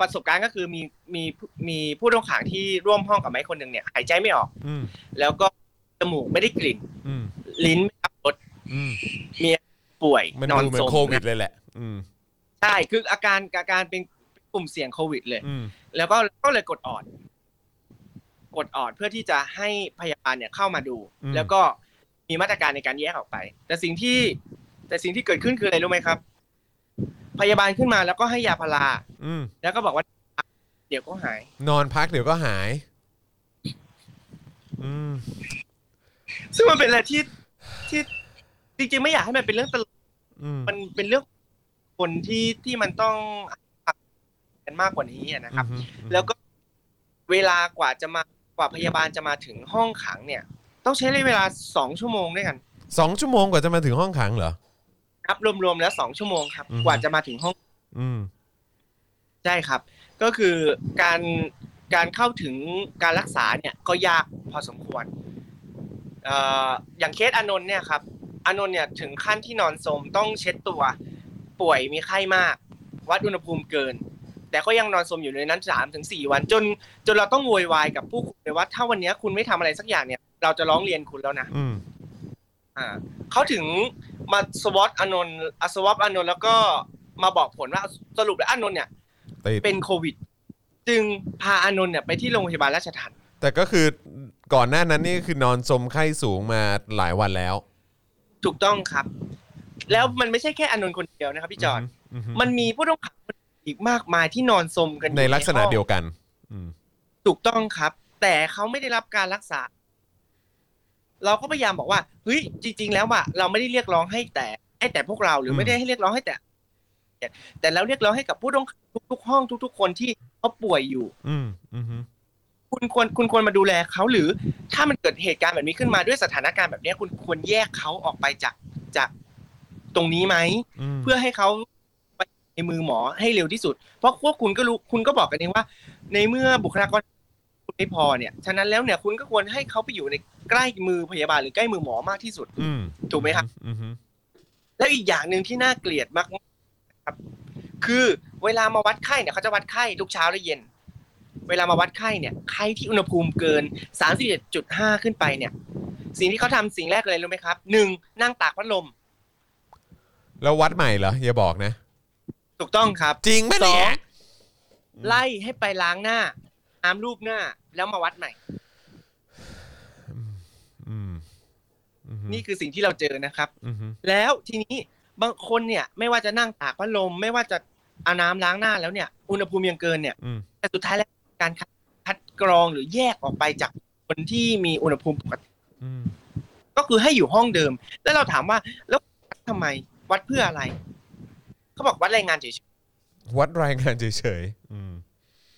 ประสบการณ์ก็คือมีมีมีผู้ต้องขังที่ร่วมห้องกับไม้คนหนึ่งเนี่ยหายใจไม่ออก
อืม
แล้วก็จมูกไม่ได้กลิ่น
อืม
ลิ้นไม่รับรส
อืม
ป่วย
มัน
นอน
ดูเหมือ
ส
น
ม
โควิด
นะ
เลยแหละอืม
ใช่คืออาการอาการเป็นกลุ่มเสี่ยงโควิดเลย
อืม
แล้วก็ก็เลยกดออด กดออดเพื่อที่จะให้พยาบาลเนี่ยเข้ามาดู แล้วก็มีมาตรการในการแยกออกไป แต่สิ่งที่ แต่สิ่งที่เกิดขึ้นคืออะไรรู้ไหมครับ พยาบาลขึ้นมาแล้วก็ให้ยาพารา
อืม
แล้วก็บอกว่า เดี๋ยวก็หาย
นอนพักเดี๋ยวก็หาย อืม
ซึ่งมันเป็นอะไรที่ที่จริงๆไม่อยากให้มันเป็นเรื่องตลก
อืม
มันเป็นเรื่องคนที่ที่มันต้องกันมากกว่านี้อะนะครับ
อืม
แล้วก็เวลากว่าจะมากว่าพยาบาลจะมาถึงห้องขังเนี่ย ต้องใช้เวลาสองชั่วโมงด้วยกัน
สองชั่วโมงกว่าจะมาถึงห้องขังเหรอ
ครับรวมๆแล้วสองชั่วโมงครับ
อือฮึ
กว่าจะมาถึงห้อง
อืม
ใช่ครับ ก็คือการการเข้าถึงการรักษาเนี่ยก็ยากพอสมควรเอ่ออย่างเคสอานนท์เนี่ยครับอานนท์เนี่ยถึงขั้นที่นอนสมต้องเช็ดตัว ป่วยมีไข้มาก วัดอุณหภูมิเกิน แต่ก็ยังนอนสมอยู่ในนั้นสามถึงสี่วัน จนจนเราต้องโวยวายกับผู้คุมเลยว่าถ้าวันนี้คุณไม่ทำอะไรสักอย่างเนี่ย เราจะร้องเรียนคุณแล้วนะ
อืม
อ่าเขาถึง มาสวอตอานนท์อะสวอปอานนท์แล้วก็มาบอกผลว่าสรุปแล้วอานนท์เนี่ย
ติด
เป็นโควิด จึงพาอานนท์เนี่ยไปที่โรงพยาบาลราชทัณฑ์
แต่ก็คือก่อนหน้านั้นนี่คือนอนสมไข้สูงมาหลายวันแล้ว
ถูกต้องครับ แล้วมันไม่ใช่แค่อานนท์คนเดียวนะครับพี่จอน
อืม
มันมีผู้ต้องขังคนอื่นอีกมากมายที่นอนสมกันอยู่
ในลักษณะ
ห้อง
เดียวกันอืม
ถูกต้องครับ แต่เขาไม่ได้รับการรักษา เราก็พยายามบอกว่าเฮ้ยจริง ๆ แล้วว่าเราไม่ได้เรียกร้องให้แต่ให้แต่พวกเราหรือไม่ได้ให้เรียกร้องให้แต่แต่เราเรียกร้องให้กับผู้ต้องขังทุกๆห้องทุก ๆ คนที่เขาป่วยอยู่
อืมอืม
คุณควรคุณควรมาดูแลเขาหรือถ้ามันเกิดเหตุการณ์แบบนี้ขึ้นมาด้วยสถานการณ์แบบนี้คุณควรแยกเขาออกไปจากจากตรงนี้ไหม
อืม
เพื่อให้เขาไปในมือหมอให้เร็วที่สุด เพราะพวกคุณก็รู้คุณก็บอกกันเองว่า ในเมื่อบุคลากรคุณ ไม่พอเนี่ยฉะนั้นแล้วเนี่ยคุณก็ควรให้เขาไปอยู่ในใกล้มือพยาบาลหรือใกล้มือหมอมากที่สุด
อืม
ถูกไหมครับ
อืมอืม
แล้วอีกอย่างหนึ่งที่น่าเกลียดมากๆครับ คือเวลามาวัดไข้เนี่ยเขาจะวัดไข้ทุกเช้าและเย็น เวลามาวัดไข้เนี่ยไข้ที่อุณหภูมิเกิน37.5ขึ้นไปเนี่ย สิ่งที่เขาทำสิ่งแรกเลยรู้ไหมครับหนึ่งนั่งตากพัดลม
แล้ววัดใหม่เหรออย่าบอกนะ
ถูกต้องครับ
จริงไหม
สอ
เนี่ย
งไล่ให้ไปล้างหน้า น้ำรูปหน้า แล้วมาวัดใหม่
อืมอืม
นี่คือสิ่งที่เราเจอนะครับ
อืม
แล้วทีนี้บางคนเนี่ย ไม่ว่าจะนั่งตากพัดลม ไม่ว่าจะเอาน้ำล้างหน้าแล้วเนี่ย อุณหภูมิยังเกินเนี่ย
อืม
แต่สุดท้ายแล้วการคัดคัดกรองหรือแยกออกไปจากคนที่มีอุณหภูมิปกติ
อืม
ก็คือให้อยู่ห้องเดิม แล้วเราถามว่า แล้วทำไมวัดเพื่ออะไร เขาบอกวัดรายงานเฉย
วัดรายงานเฉยๆอืม
ๆ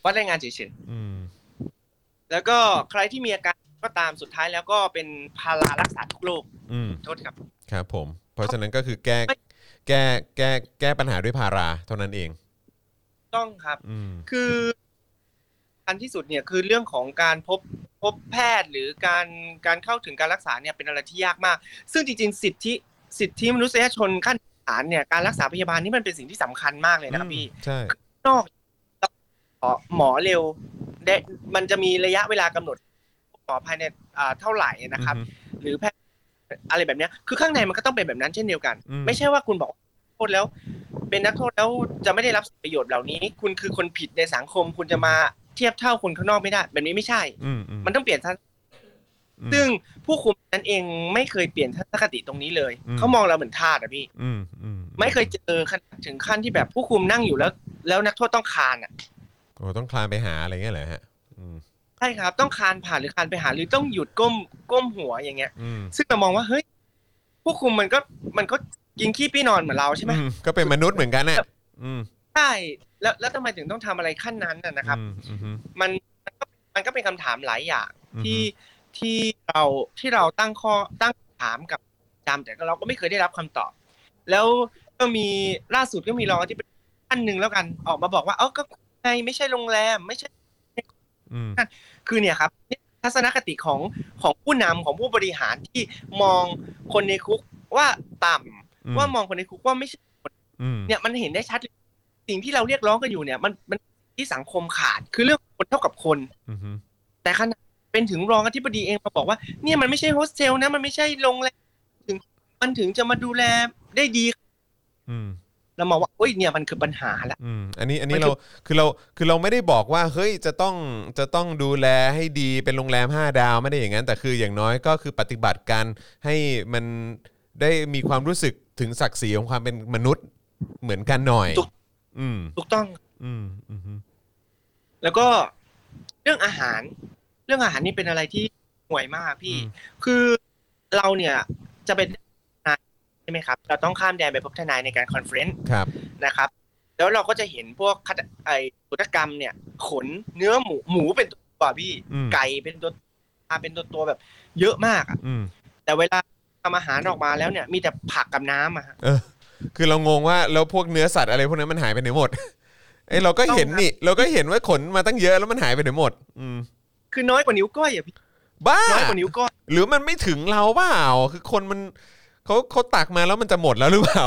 วัดรายงานเฉย
อืม
ๆแล้วก็ใครที่มีอาการก็ตามสุดท้ายแล้วก็เป็นภาระรักษาทุกโรค
อืม
โทษครับ
ครับ ผม เพราะฉะนั้นก็คือแก้แก้แก้แก้ปัญหาด้วยพาราเท่านั้นเอง
ต้องครับ
อืม
คืออันที่สุดเนี่ยคือเรื่องของการพบพบแพทย์หรือการการเข้าถึงการรักษาเนี่ยเป็นอะไรที่ยากมาก ซึ่งจริงๆ สิทธิสิทธิมนุษยชนขั้นพื้นฐานเนี่ยการรักษาพยาบาลนี่มันเป็นสิ่งที่สำคัญมากเลยนะครับพี่
ใช่
นอก หมอหมอเร็วได้มันจะมีระยะเวลากำหนดหมอภายในอ่าเท่าไหร่นะครับ
อืม
หรือแพทย์อะไรแบบเนี้ยคือข้างในมันก็ต้องเป็นแบบนั้นเช่นเดียวกัน
อืม
ไม่ใช่ว่าคุณบอกว่าโทษแล้ว เป็นนักโทษแล้วจะไม่ได้รับประโยชน์เหล่านี้ คุณคือคนผิดในสังคม คุณจะมาเทียบเท่าคนข้างนอกไม่ได้ แบบนี้ไม่ใช่
อืมอืม
มันต้องเปลี่ยนทัศน
อืม
ซึ่งผู้คุมนั้นเองไม่เคยเปลี่ยนทัศนคติตรงนี้เลย
อืม
เขามองเราเหมือนทาสอะพี่
อืมอืม
ไม่เคยเจอขนาดถึงขั้นที่แบบผู้คุมนั่งอยู่แล้ว แล้วนักโทษต้องคานอะ
โอ้ต้องคลานไปหาอะไรเงี้ยเหรอฮะอืม
ใช่ครับ ต้องคานผ่านหรือคานไปหาหรือต้องหยุดก้มก้มหัวอย่างเงี้ย
อืม
ซึ่งเรามองว่าเฮ้ยผู้คุมมันก็มันก็กินขี้ปี้นอนเหมือนเราใช่ไหม
อืมก็เป็นมนุษย์เหมือนกันน่ะอืม
ใช่แล้วแล้วทำไมถึงต้องทำอะไรขั้นนั้นน่ะนะครับ
อืมอืมอืม
มันมันก็มันก็เป็นคำถามหลายอย่าง
อือฮึ
ที่ที่เราที่เราตั้งข้อตั้งคำถามกับจำแต่ก็เราก็ไม่เคยได้รับคำตอบ แล้วก็มีล่าสุดก็มีรองอธิบดีท่านหนึ่งแล้วกันออกมาบอกว่าเออก็ ไงไม่ใช่โรงแรม ไม่ใช่
อืม
คือเนี่ยครับทัศนคติของของผู้นำของผู้บริหารที่มองคนในคุกว่าต่ำ
อืม
ว่ามองคนในคุกว่าไม่ใช่
อืม
เนี่ยมันเห็นได้ชัดเลยสิ่งที่เราเรียกร้องกันอยู่เนี่ย มันมันที่สังคมขาดคือเรื่องคนเท่ากับคน
อืมอืม
แต่ขณะเป็นถึงรองอธิบดีเองมาบอกว่า เนี่ยมันไม่ใช่โฮสเทลนะ มันไม่ใช่โรงแรมถึง มันถึงจะมาดูแลได้ดี
อืม
เรามองว่าโอ้ยเนี่ยมันคือปัญหาละ
อืมอันนี้อันนี้
มันคื
เรา
อ
คือเราคือเราไม่ได้บอกว่าเฮ้ยจะต้องจะต้องดูแลให้ดีเป็นโรงแรม 5 ดาวไม่ได้อย่างนั้น แต่คืออย่างน้อยก็คือปฏิบัติการให้มันได้มีความรู้สึกถึงศักดิ์ศรีของความเป็นมนุษย์เหมือนกันหน่อย
ถูก
อืม
ถูกต้อง
อืมอืมอืม
แล้วก็เรื่องอาหาร เรื่องอาหารนี่เป็นอะไรที่ห่วยมากพี่ คือเราเนี่ยจะเป็นทนาย ใช่ไหมครับ เราต้องข้ามแดนไปพบทนายในการ conference
ครับ
นะครับ แล้วเราก็จะเห็นพวกคัตไออุตกรรมเนี่ย ขนเนื้อหมูหมูเป็นตัวพี่
อืม
ไก่เป็นตัวปลาเป็นตัวตัวแบบ เยอะมากอะ
อืม
แต่เวลาทำอาหารออกมาแล้วเนี่ย มีแต่ผักกับน้ำอะฮะ
เออคือเรางงว่าแล้วพวกเนื้อสัตว์อะไรพวกนั้นมันหายไปไหนหมดเอ้ยเราก็เห็นนี่ เราก็เห็นว่าขนมาตั้งเยอะแล้วมันหายไปไหนหมด อืม
คือน้อยกว่านิ้วก้อยอะพี่
บ้า
น้อยกว่านิ้วก้อย
หรือมันไม่ถึงเราเปล่าคือคนมัน เขาเขาตักมาแล้วมันจะหมดแล้วหรือเปล่า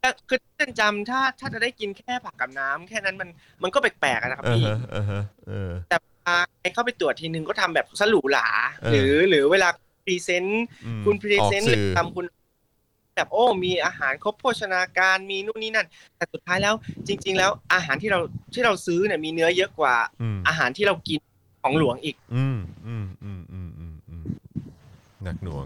แต่คือเส้นจำถ้าถ้าจะได้กินแค่ผักกับน้ำแค่นั้นมันมันก็แปลกๆอะนะครับ
อ่า
พี่
ฮะอ่าฮะเออ
แต่พาใครเข้าไปตรวจทีนึงก็ทำแบบสลูหลา
เออ
หรือหรือเวลาพรีเซนต์
อืม
คุณพรี
ออก
เซนต์
สื่อ
ทำคุณแบบโอ้มีอาหารครบโภชนาการมีนู่นนี่นั่น แต่สุดท้ายแล้วจริง ๆ แล้วอาหารที่เราที่เราซื้อเนี่ยมีเนื้อเยอะกว่า
อืม
อาหารที่เรากินของหลวงอีก
อืมอืมอืมอืมอืมอืมหนักหน่วง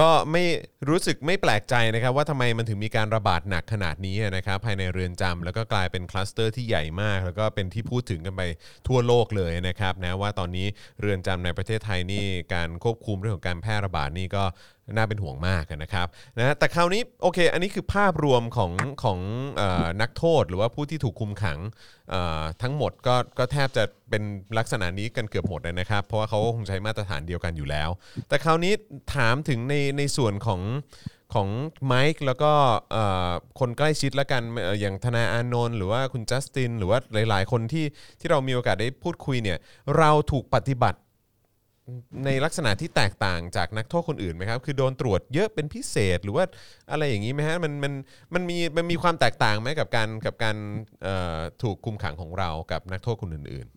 ก็ไม่รู้สึกไม่แปลกใจนะครับว่าทำไมมันถึงมีการระบาดหนักขนาดนี้นะครับภายในเรือนจำแล้วก็กลายเป็นคลัสเตอร์ที่ใหญ่มาก แล้วก็เป็นที่พูดถึงกันไปทั่วโลกเลยนะครับนะว่าตอนนี้เรือนจำในประเทศไทยนี่การควบคุมเรื่องของการแพร่ระบาดนี่ก็น่าเป็นห่วงมากนะครับนะแต่คราวนี้โอเค อันนี้คือภาพรวมของของออนักโทษ หรือว่าผู้ที่ถูกคุมขังทั้งหมดก็ก็แทบจะเป็นลักษณะนี้กันเกือบหมดเลยนะครับ เพราะว่าเขาก็คงใช้มาตรฐานเดียวกันอยู่แล้ว แต่คราวนี้ถามถึงในในส่วนของของไมค์แล้วก็คนใกล้ชิดละกันอย่างธนาอานนท์หรือว่าคุณจัสติน หรือว่าหลาย ๆ คนที่ที่เรามีโอกาสได้พูดคุยเนี่ยเราถูกปฏิบัติในลักษณะที่แตกต่างจากนักโทษคนอื่นไหมครับ คือโดนตรวจเยอะเป็นพิเศษหรือว่าอะไรอย่างนี้ไหมฮะมันมันมันมีมันมีความแตกต่างไหมกับการกับการถูกคุมขังของเรากับนักโทษคนอื่น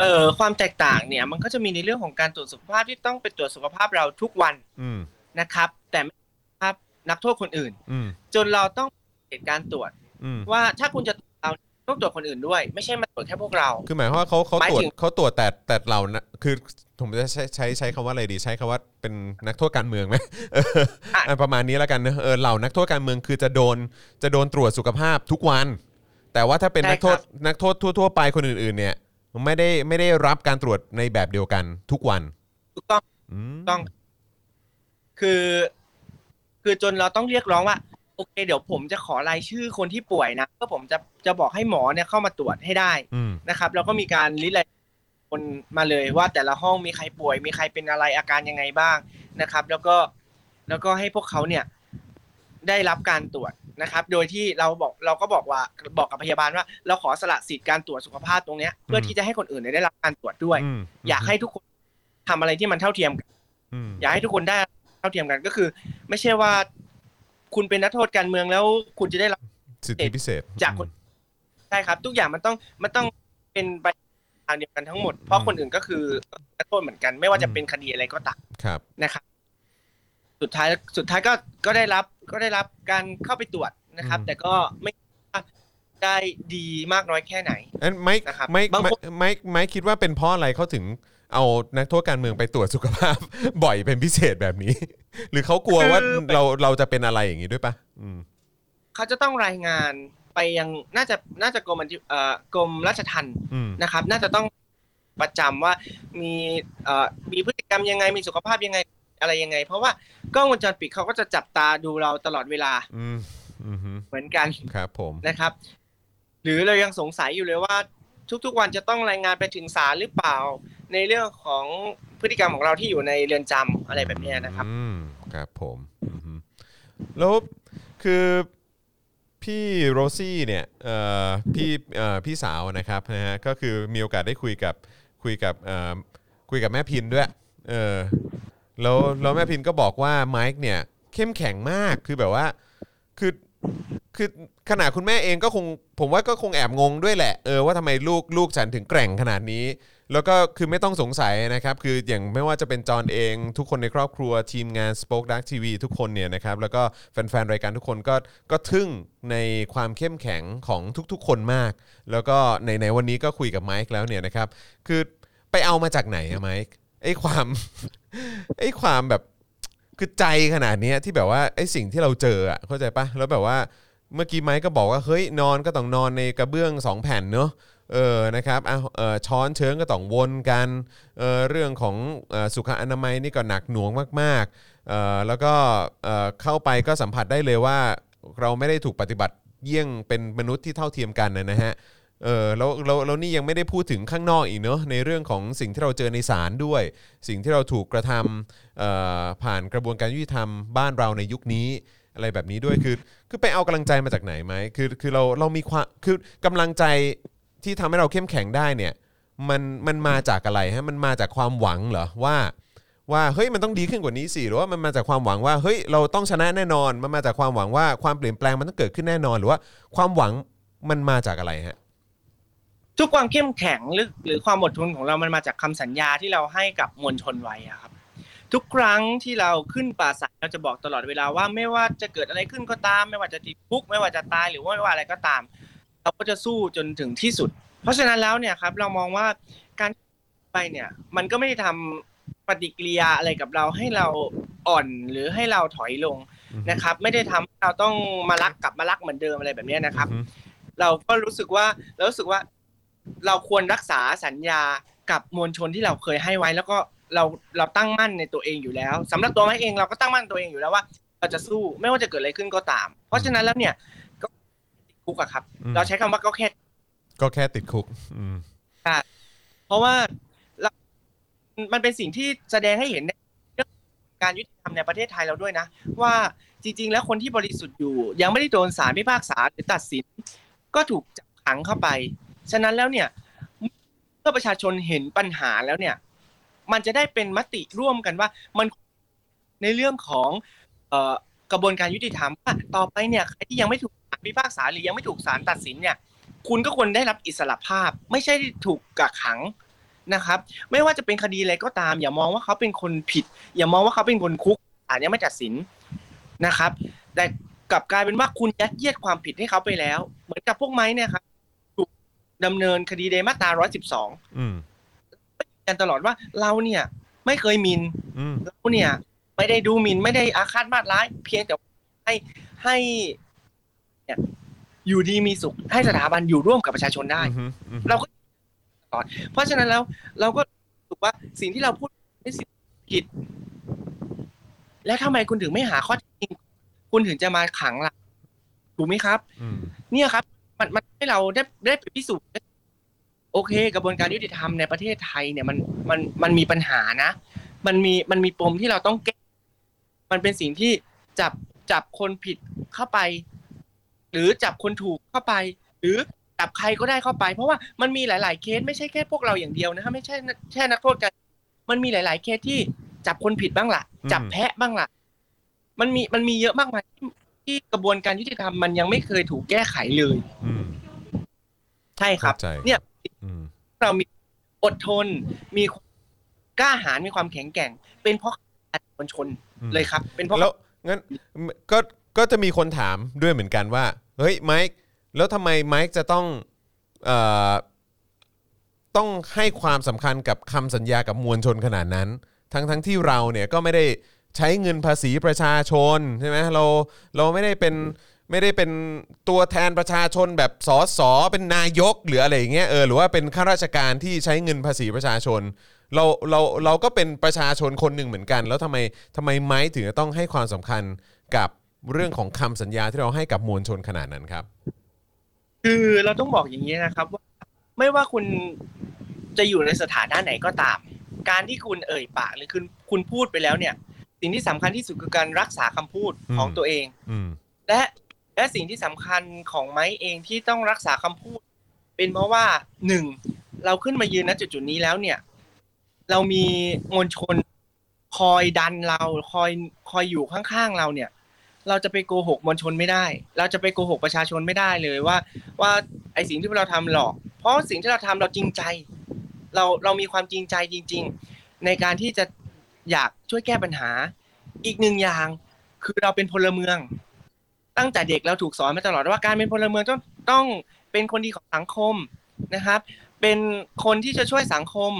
เอ่อความแตกต่างเนี่ยมันก็จะมีในเรื่องของการตรวจสุขภาพที่ต้องไปตรวจสุขภาพเราทุกวัน
ๆอืม
นะครับ แต่ไม่ครับนักโทษคนอื่น
อืม
จนเราต้องเหตุการณ์ตรวจ
อืม
ว่าถ้าคุณจะตรวจเราต้องตรวจคนอื่นด้วย ไม่ใช่มาตรวจแค่พวกเรา
คือหมายความว่าเขาเขา
หมาย
ตรวจ
ถึง
เขาตรวจแต่แต่เรานะคือผมจะใช้ใช้ใช้คำว่าอะไรดีใช้คำว่าเป็นนักโทษการเมืองไหมเอออะประมาณนี้แล้วกันเนอะเออเหล่านักโทษการเมืองคือจะโดนจะโดนตรวจสุขภาพทุกวัน แต่ว่าถ้าเป็น
ใช่
นักโทษ
ครับ
นักโทษทั่ว ๆ ไปคนอื่นๆเนี่ย ไม่ได้ไม่ได้รับการตรวจในแบบเดียวกันทุกวัน
ถูกต้อง
อืม
ต้อง คือ คือจนเราต้องเรียกร้องว่า โอเค เดี๋ยวผมจะขอรายชื่อคนที่ป่วยนะเพื่อผมจะจะบอกให้หมอเนี่ยเข้ามาตรวจให้ได้
อืม
นะครับ แล้วก็มีการลิสต์รายคนมาเลยว่าแต่ละห้องมีใครป่วย มีใครเป็นอะไรอาการยังไงบ้างนะครับ แล้วก็แล้วก็ให้พวกเขาเนี่ย ได้รับการตรวจนะครับ โดยที่เราบอกเราก็บอกว่าบอกกับพยาบาลว่า เราขอสละสิทธิ์การตรวจสุขภาพตรงเนี้ยเพื่อที่จะให้คนอื่นได้รับการตรวจด้วย
ม
อยากให้ทุกคนทำอะไรที่มันเท่าเทียมกัน
อืม
อยากให้ทุกคนได้เท่าเทียมกันก็คือ ไม่ใช่ว่า คุณเป็นนักโทษการเมืองแล้ว คุณจะได้รับ
สิทธิพิเศษ
จากคนใช่ครับ ทุกอย่างมันต้องมันต้องเป็นไปทางเดียวกันทั้งหมดเพราะคนอื่นก็คือนักโทษเหมือนกัน ไม่ว่าจะเป็นคดีอะไรก็ตาม
ครับ
นะครับ สุดท้ายสุดท้ายก็ก็ได้รับก็ได้รับการเข้าไปตรวจนะครับ
อืม
แต่ก็ไม่ว่าได้ดีมากน้อยแค่ไหน
อันไม่
นะครับ
ไม่
บาง
ไม่
คน
ไม่ไม่คิดว่าเป็นเพราะอะไรเขาถึงเอานักโทษการเมืองไปตรวจสุขภาพ บ่อยเป็นพิเศษแบบนี้ หรือเขากลัวว่าเราเราจะเป็นอะไรอย่างนี้ด้วยปะอืม
เขาจะต้องรายงานไปยังน่าจะน่าจะกรมบัญชีเอ่อกรมราชทัณฑ์
อืม
นะครับ น่าจะต้องประจำว่ามีเอ่อมีพฤติกรรมยังไงมีสุขภาพยังไง อะไรยังไง เพราะว่ากล้องวงจรปิดเขาก็จะจับตาดูเราตลอดเวลา
อืมอืมฮึ
เหมือนกัน
ครับ ผม
นะครับ หรือเรายังสงสัยอยู่เลยว่า ทุกๆวันจะต้องรายงานไปถึงศาลหรือเปล่า ในเรื่องของพฤติกรรมของเราที่อยู่ในเรือนจำอะไรแบบเนี้ยนะครับ
อืมครับ ผมอืมฮึแล้วคือพี่โรซี่เนี่ยเอ่อพี่เอ่อพี่สาวนะครับนะฮะก็คือมีโอกาสได้คุยกับคุยกับเอ่อคุยกับแม่พินด้วย เออ แล้วแล้วแม่พินก็บอกว่าไมค์เนี่ยเข้มแข็งมากคือแบบว่าคือคือขนาดคุณแม่เองก็คงผมว่าก็คงแอบงงด้วยแหละเออว่าทำไมลูกลูกฉันถึงแกร่งขนาดนี้ แล้วก็คือไม่ต้องสงสัยนะครับคืออย่างไม่ว่าจะเป็นจอห์นเองทุกคนในครอบครัวทีมงาน Spoke Dark TV ทุกคนเนี่ยนะครับแล้วก็แฟนๆ รายการทุกคนก็ก็ทึ่งในความเข้มแข็งของทุกๆ คนมาก แล้วก็ในในวันนี้ก็คุยกับไมค์แล้วเนี่ยนะครับคือไปเอามาจากไหนอะไมค์ ไอ้ความไอ้ความแบบคือใจขนาดเนี้ยที่แบบว่าไอ้สิ่งที่เราเจออะเข้าใจปะแล้วแบบว่าเมื่อกี้ไมค์ก็บอกว่าเฮ้ยนอนก็ต้องนอนในกระเบื้องสองแผ่นเนอะเออนะครับอะเออช้อนเชิงก็ต้องวนกันเออเรื่องของออสุขอนามัยนี่ก็หนักหน่วงมากๆเออแล้วก็เออเข้าไปก็สัมผัสได้เลยว่า เราไม่ได้ถูกปฏิบัติเยี่ยงเป็นมนุษย์ที่เท่าเทียมกันนะฮะ เออแล้วแล้วแล้วนี่ยังไม่ได้พูดถึงข้างนอกอีกเนอะในเรื่องของสิ่งที่เราเจอในศาลด้วย สิ่งที่เราถูกกระทำเอ่อผ่านกระบวนการยุติธรรมบ้านเราในยุคนี้อะไรแบบนี้ด้วยคือคือไปเอากำลังใจมาจากไหนไหมคือคือเราเรามีความคือกำลังใจที่ทำให้เราเข้มแข็งได้เนี่ยมันมันมาจากอะไรฮะมันมาจากความหวังเหรอว่าว่าเฮ้ยมันต้องดีขึ้นกว่านี้สิหรือว่ามันมาจากความหวังว่าเฮ้ยเราต้องชนะแน่นอน มันมาจากความหวังว่าความเปลี่ยนแปลงมันต้องเกิดขึ้นแน่นอน หรือว่าความหวังมันมาจากอะไรฮะ
ทุกความเข้มแข็งหรือหรือความอดทนของเรามันมาจากคำสัญญาที่เราให้กับมวลชนไว้อะครับ ทุกครั้งที่เราขึ้นปราศรัยเราจะบอกตลอดเวลาว่าไม่ว่าจะเกิดอะไรขึ้นก็ตาม ไม่ว่าจะติดคุกไม่ว่าจะตายหรือว่าไม่ว่าอะไรก็ตาม เราก็จะสู้จนถึงที่สุด เพราะฉะนั้นแล้วเนี่ยครับเรามองว่าการไปเนี่ยมันก็ไม่ได้ทำปฏิกิริยาอะไรกับเราให้เราอ่อนหรือให้เราถอยลงนะครับ ไม่ได้ทำให้เราต้องมารักกลับมารักเหมือนเดิมอะไรแบบเนี้ยนะครับ
อือฮึ
เราก็รู้สึกว่าเรารู้สึกว่า เราควรรักษาสัญญากับมวลชนที่เราเคยให้ไว้ แล้วก็เราเราตั้งมั่นในตัวเองอยู่แล้วสำหรับตัวไม้เองเราก็ตั้งมั่นในตัวเองอยู่แล้วว่า เราจะสู้ไม่ว่าจะเกิดอะไรขึ้นก็ตาม เพราะฉะนั้นแล้วเนี่ยก็ติดคุกอะครับ
อืม
เราใช้คำว่าก็แค่
ก็แค่ติดคุก อืม
เพราะว่าเรามันเป็นสิ่งที่แสดงให้เห็นในเรื่องการยุติธรรมในประเทศไทยเราด้วยนะ ว่าจริง ๆ แล้วคนที่บริสุทธิ์อยู่ ยังไม่ได้โดนศาลพิพากษาหรือตัดสิน ก็ถูกจับขังเข้าไป ฉะนั้นแล้วเนี่ยเมื่อประชาชนเห็นปัญหาแล้วเนี่ย มันจะได้เป็นมติร่วมกันว่ามันในเรื่องของกระบวนการยุติธรรมว่าต่อไปเนี่ยใครที่ยังไม่ถูกพิพากษาหรือยังไม่ถูกศาลตัดสินเนี่ยคุณก็ควรได้รับอิสระภาพ ไม่ใช่ถูกกักขังนะครับ ไม่ว่าจะเป็นคดีอะไรก็ตาม อย่ามองว่าเขาเป็นคนผิด อย่ามองว่าเขาเป็นคนคุกศาลยังไม่ตัดสินนะครับ แต่กลับกลายเป็นว่าคุณยัดเยียดความผิดให้เขาไปแล้ว เหมือนกับพวกไม้เนี่ยครับ ดำเนินคดีในมาตรา112
อืม
กันตลอดว่าเราเนี่ย ไม่เคยหมิน
อืม
เราเนี่ย ไม่ได้ดูหมินไม่ได้อาฆาตมาตร้าย เพียงแต่ให้ให้เนี่ยอยู่ดีมีสุข ให้สถาบันอยู่ร่วมกับประชาชนได้
อืมอืม
เราก็ตลอด เพราะฉะนั้นแล้ว เราก็รู้สึกว่าสิ่งที่เราพูดเป็นสิ่งผิด แล้วทำไมคุณถึงไม่หาข้อเท็จจริง คุณถึงจะมาขังล่ะถูกไหมครับ
อืม
เนี่ยครับ มันมันให้เราได้ได้ไปพิสูจน์โอเค กระบวนการยุติธรรมในประเทศไทยเนี่ยมันมันมันมีปัญหานะ มันมีมันมีปมที่เราต้องแก้ มันเป็นสิ่งที่จับจับคนผิดเข้าไป หรือจับคนถูกเข้าไป หรือจับใครก็ได้เข้าไป เพราะว่ามันมีหลาย ๆ เคสไม่ใช่แค่พวกเราอย่างเดียวนะครับไม่ใช่แค่นักโทษกัน มันมีหลาย ๆ เคสที่จับคนผิดบ้างล่ะ จับแพะบ้างล่ะ มันมีมันมีเยอะมากมาย ที่ที่กระบวนการยุติธรรมมันยังไม่เคยถูกแก้ไขเลย
อืม
ใช่ครับ
เข้าใจ
เนี่ย
อืม
เรามีอดทนมีความกล้าหาญมีความแข็งแกร่ง เป็นเพราะมวลชน
อืม
เลยครับ เป็นเพราะ
แล้วงั้นก็ก็จะมีคนถามด้วยเหมือนกันว่า เฮ้ยไมค์แล้วทำไมไมค์จะต้องเอ่อต้องให้ความสำคัญกับคำสัญญากับมวลชนขนาดนั้น ทั้งทั้งที่เราเนี่ยก็ไม่ได้ ใช้เงินภาษีประชาชนใช่ไหมเราเราไม่ได้เป็นไม่ได้เป็นตัวแทนประชาชนแบบสอสอเป็นนายกหรืออะไรอย่างเงี้ยเออหรือว่าเป็นข้าราชการที่ใช้เงินภาษีประชาชน เราเราเราก็เป็นประชาชนคนหนึ่งเหมือนกัน แล้วทำไมทำไมไม้ถึงต้องให้ความสำคัญกับเรื่องของคำสัญญาที่เราให้กับมวลชนขนาดนั้นครับ
คือเราต้องบอกอย่างนี้นะครับว่าไม่ว่าคุณจะอยู่ในสถานะไหนก็ตาม การที่คุณเอ่ยปากหรือคุณคุณพูดไปแล้วเนี่ย สิ่งที่สำคัญที่สุดคือการรักษาคำพูด
อืม
ของตัวเอง
อืม
และและสิ่งที่สำคัญของไม้เองที่ต้องรักษาคำพูด เป็นเพราะว่าหนึ่งเราขึ้นมายืนณจุดจุดๆนี้แล้วเนี่ย เรามีมวลชนคอยดันเราคอยคอยอยู่ข้างๆเราเนี่ย เราจะไปโกหกมวลชนไม่ได้ เราจะไปโกหกประชาชนไม่ได้เลยว่า ว่าไอสิ่งที่เราทำหลอก เพราะสิ่งที่เราทำเราจริงใจ เราเรามีความจริงใจจริง ๆ ในการที่จะ อยากช่วยแก้ปัญหา อีกหนึ่งอย่างคือเราเป็นพลเมือง ตั้งแต่เด็กเราถูกสอนมาตลอดว่าการเป็นพลเมืองต้องต้องเป็นคนดีของสังคมนะครับ เป็นคนที่จะช่วยสังคม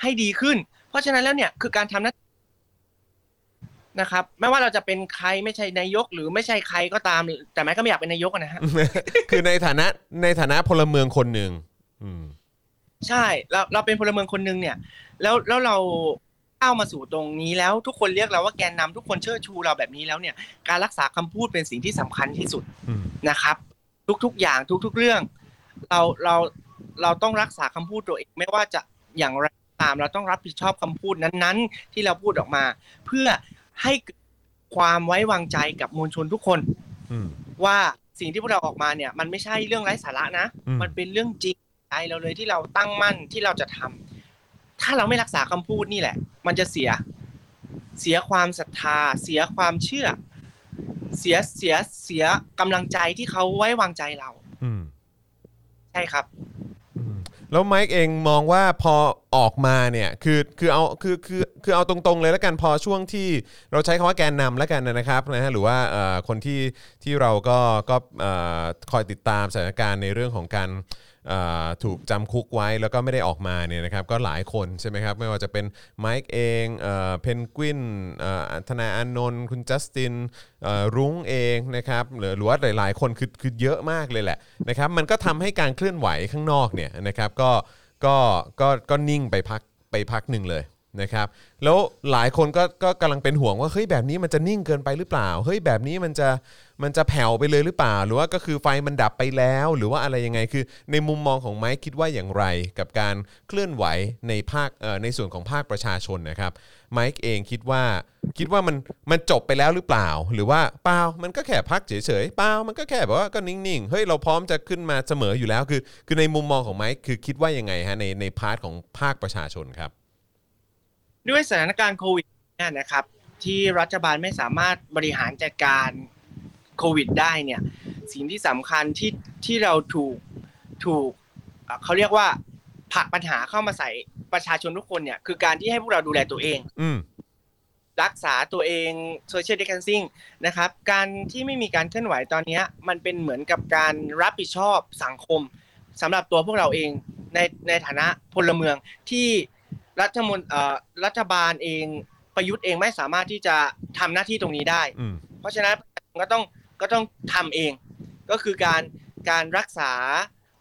ให้ดีขึ้น เพราะฉะนั้นแล้วเนี่ยคือการทำหน้านะครับไม่ว่าเราจะเป็นใครไม่ใช่นายกหรือไม่ใช่ใครก็ตาม แต่แม้ก็ไม่อยากเป็นนายกอะนะฮะ
คือในฐานะในฐานะพลเมืองคนหนึ่งอืม
ใช่เราเราเป็นพลเมืองคนหนึ่งเนี่ย แล้วแล้วเรา ก้าวมาสู่ตรงนี้แล้วทุกคนเรียกเราว่าแกนนำทุกคนเชิดชูเราแบบนี้แล้วเนี่ยการรักษาคำพูดเป็นสิ่งที่สำคัญที่สุด
อืม
นะครับ ทุกๆอย่างทุก ๆเรื่อง เราเราเราต้องรักษาคำพูดตัวเองไม่ว่าจะอย่างไรก็ตาม เราต้องรับผิดชอบคำพูดนั้นๆ ที่เราพูดออกมา เพื่อให้เกิดความไว้วางใจกับมวลชนทุกคน
อืม
ว่าสิ่งที่พวกเราออกมาเนี่ย มันไม่ใช่เรื่องไร้สาระนะ
อืม
มันเป็นเรื่องจริงใจเราเลยที่เราตั้งมั่นที่เราจะทำ ถ้าเราไม่รักษาคำพูดนี่แหละ มันจะเสีย เสียความศรัทธา เสียความเชื่อ เสียเสียเสียกำลังใจที่เขาไว้วางใจเรา
อืม
ใช่ครับ
อืมแล้วไมค์เองมองว่าพอออกมาเนี่ยคือคือเอาคือคือคือเอาตรงๆเลยแล้วกันพอช่วงที่เราใช้คำว่าแกนนำแล้วกันนะครับนะฮะหรือว่าเอ่อคนที่ที่เราก็ก็เอ่อคอยติดตามสถานการณ์ในเรื่องของการเอ่อ ถูกจำคุกไว้แล้วก็ไม่ได้ออกมาเนี่ยนะครับก็หลายคนใช่ไหมครับไม่ว่าจะเป็นไมค์เองเพนกวินธนาอานนท์คุณจัสตินรุ้งเองนะครับหรือหรือว่าหลาย ๆ คนคือคือเยอะมากเลยแหละนะครับมันก็ทำให้การเคลื่อนไหวข้างนอกเนี่ยนะครับก็ก็ก็ก็นิ่งไปพักไปพักหนึ่งเลยนะครับแล้วหลายคนก็ก็กำลังเป็นห่วงว่าเฮ้ยแบบนี้มันจะนิ่งเกินไปหรือเปล่าเฮ้ยแบบนี้มันจะ มันจะแผ่วไปเลยหรือเปล่า หรือว่าก็คือไฟมันดับไปแล้ว หรือว่าอะไรยังไงคือ ในมุมมองของไม้คิดว่าอย่างไร กับการเคลื่อนไหวในภาคในส่วนของภาคประชาชนนะครับไมค์เองคิดว่าคิดว่ามันมันจบไปแล้วหรือเปล่า หรือว่าเปล่ามันก็แค่พักเฉยๆเปล่ามันก็แค่แบบว่าก็นิ่งๆเฮ้ยเราพร้อมจะขึ้นมาเสมออยู่แล้วคือ คือในมุมมองของไมค์คือคิดว่ายังไงฮะในในพาร์ทของภาคประชาชนครับ
ด้วยสถานการณ์โควิดเนี่ยนะครับที่รัฐบาลไม่สามารถบริหารจัดการ โควิดได้เนี่ยสิ่งที่สำคัญที่ที่เราถูกถูกเอ่อเขาเรียกว่าผลักปัญหาเข้ามาใส่ประชาชนทุกคนเนี่ยคือการที่ให้พวกเราดูแลตัวเอง
อืม
รักษาตัวเองโซเชียล i ด t นซิ่งนะครับ การที่ไม่มีการเคลื่อนไหวตอนเนี้ยมันเป็นเหมือนกับการรับผิดชอบสังคมสำหรับตัวพวกเราเองในในฐานะพลเมืองที่รัฐมนเอ่อรัฐบาลเองประยุทธ์เองไม่สามารถที่จะทำหน้าที่ตรงนี้ได้
อืม
เพราะฉะนั้นก็ต้อง ก็ต้องทำเอง ก็คือการการรักษา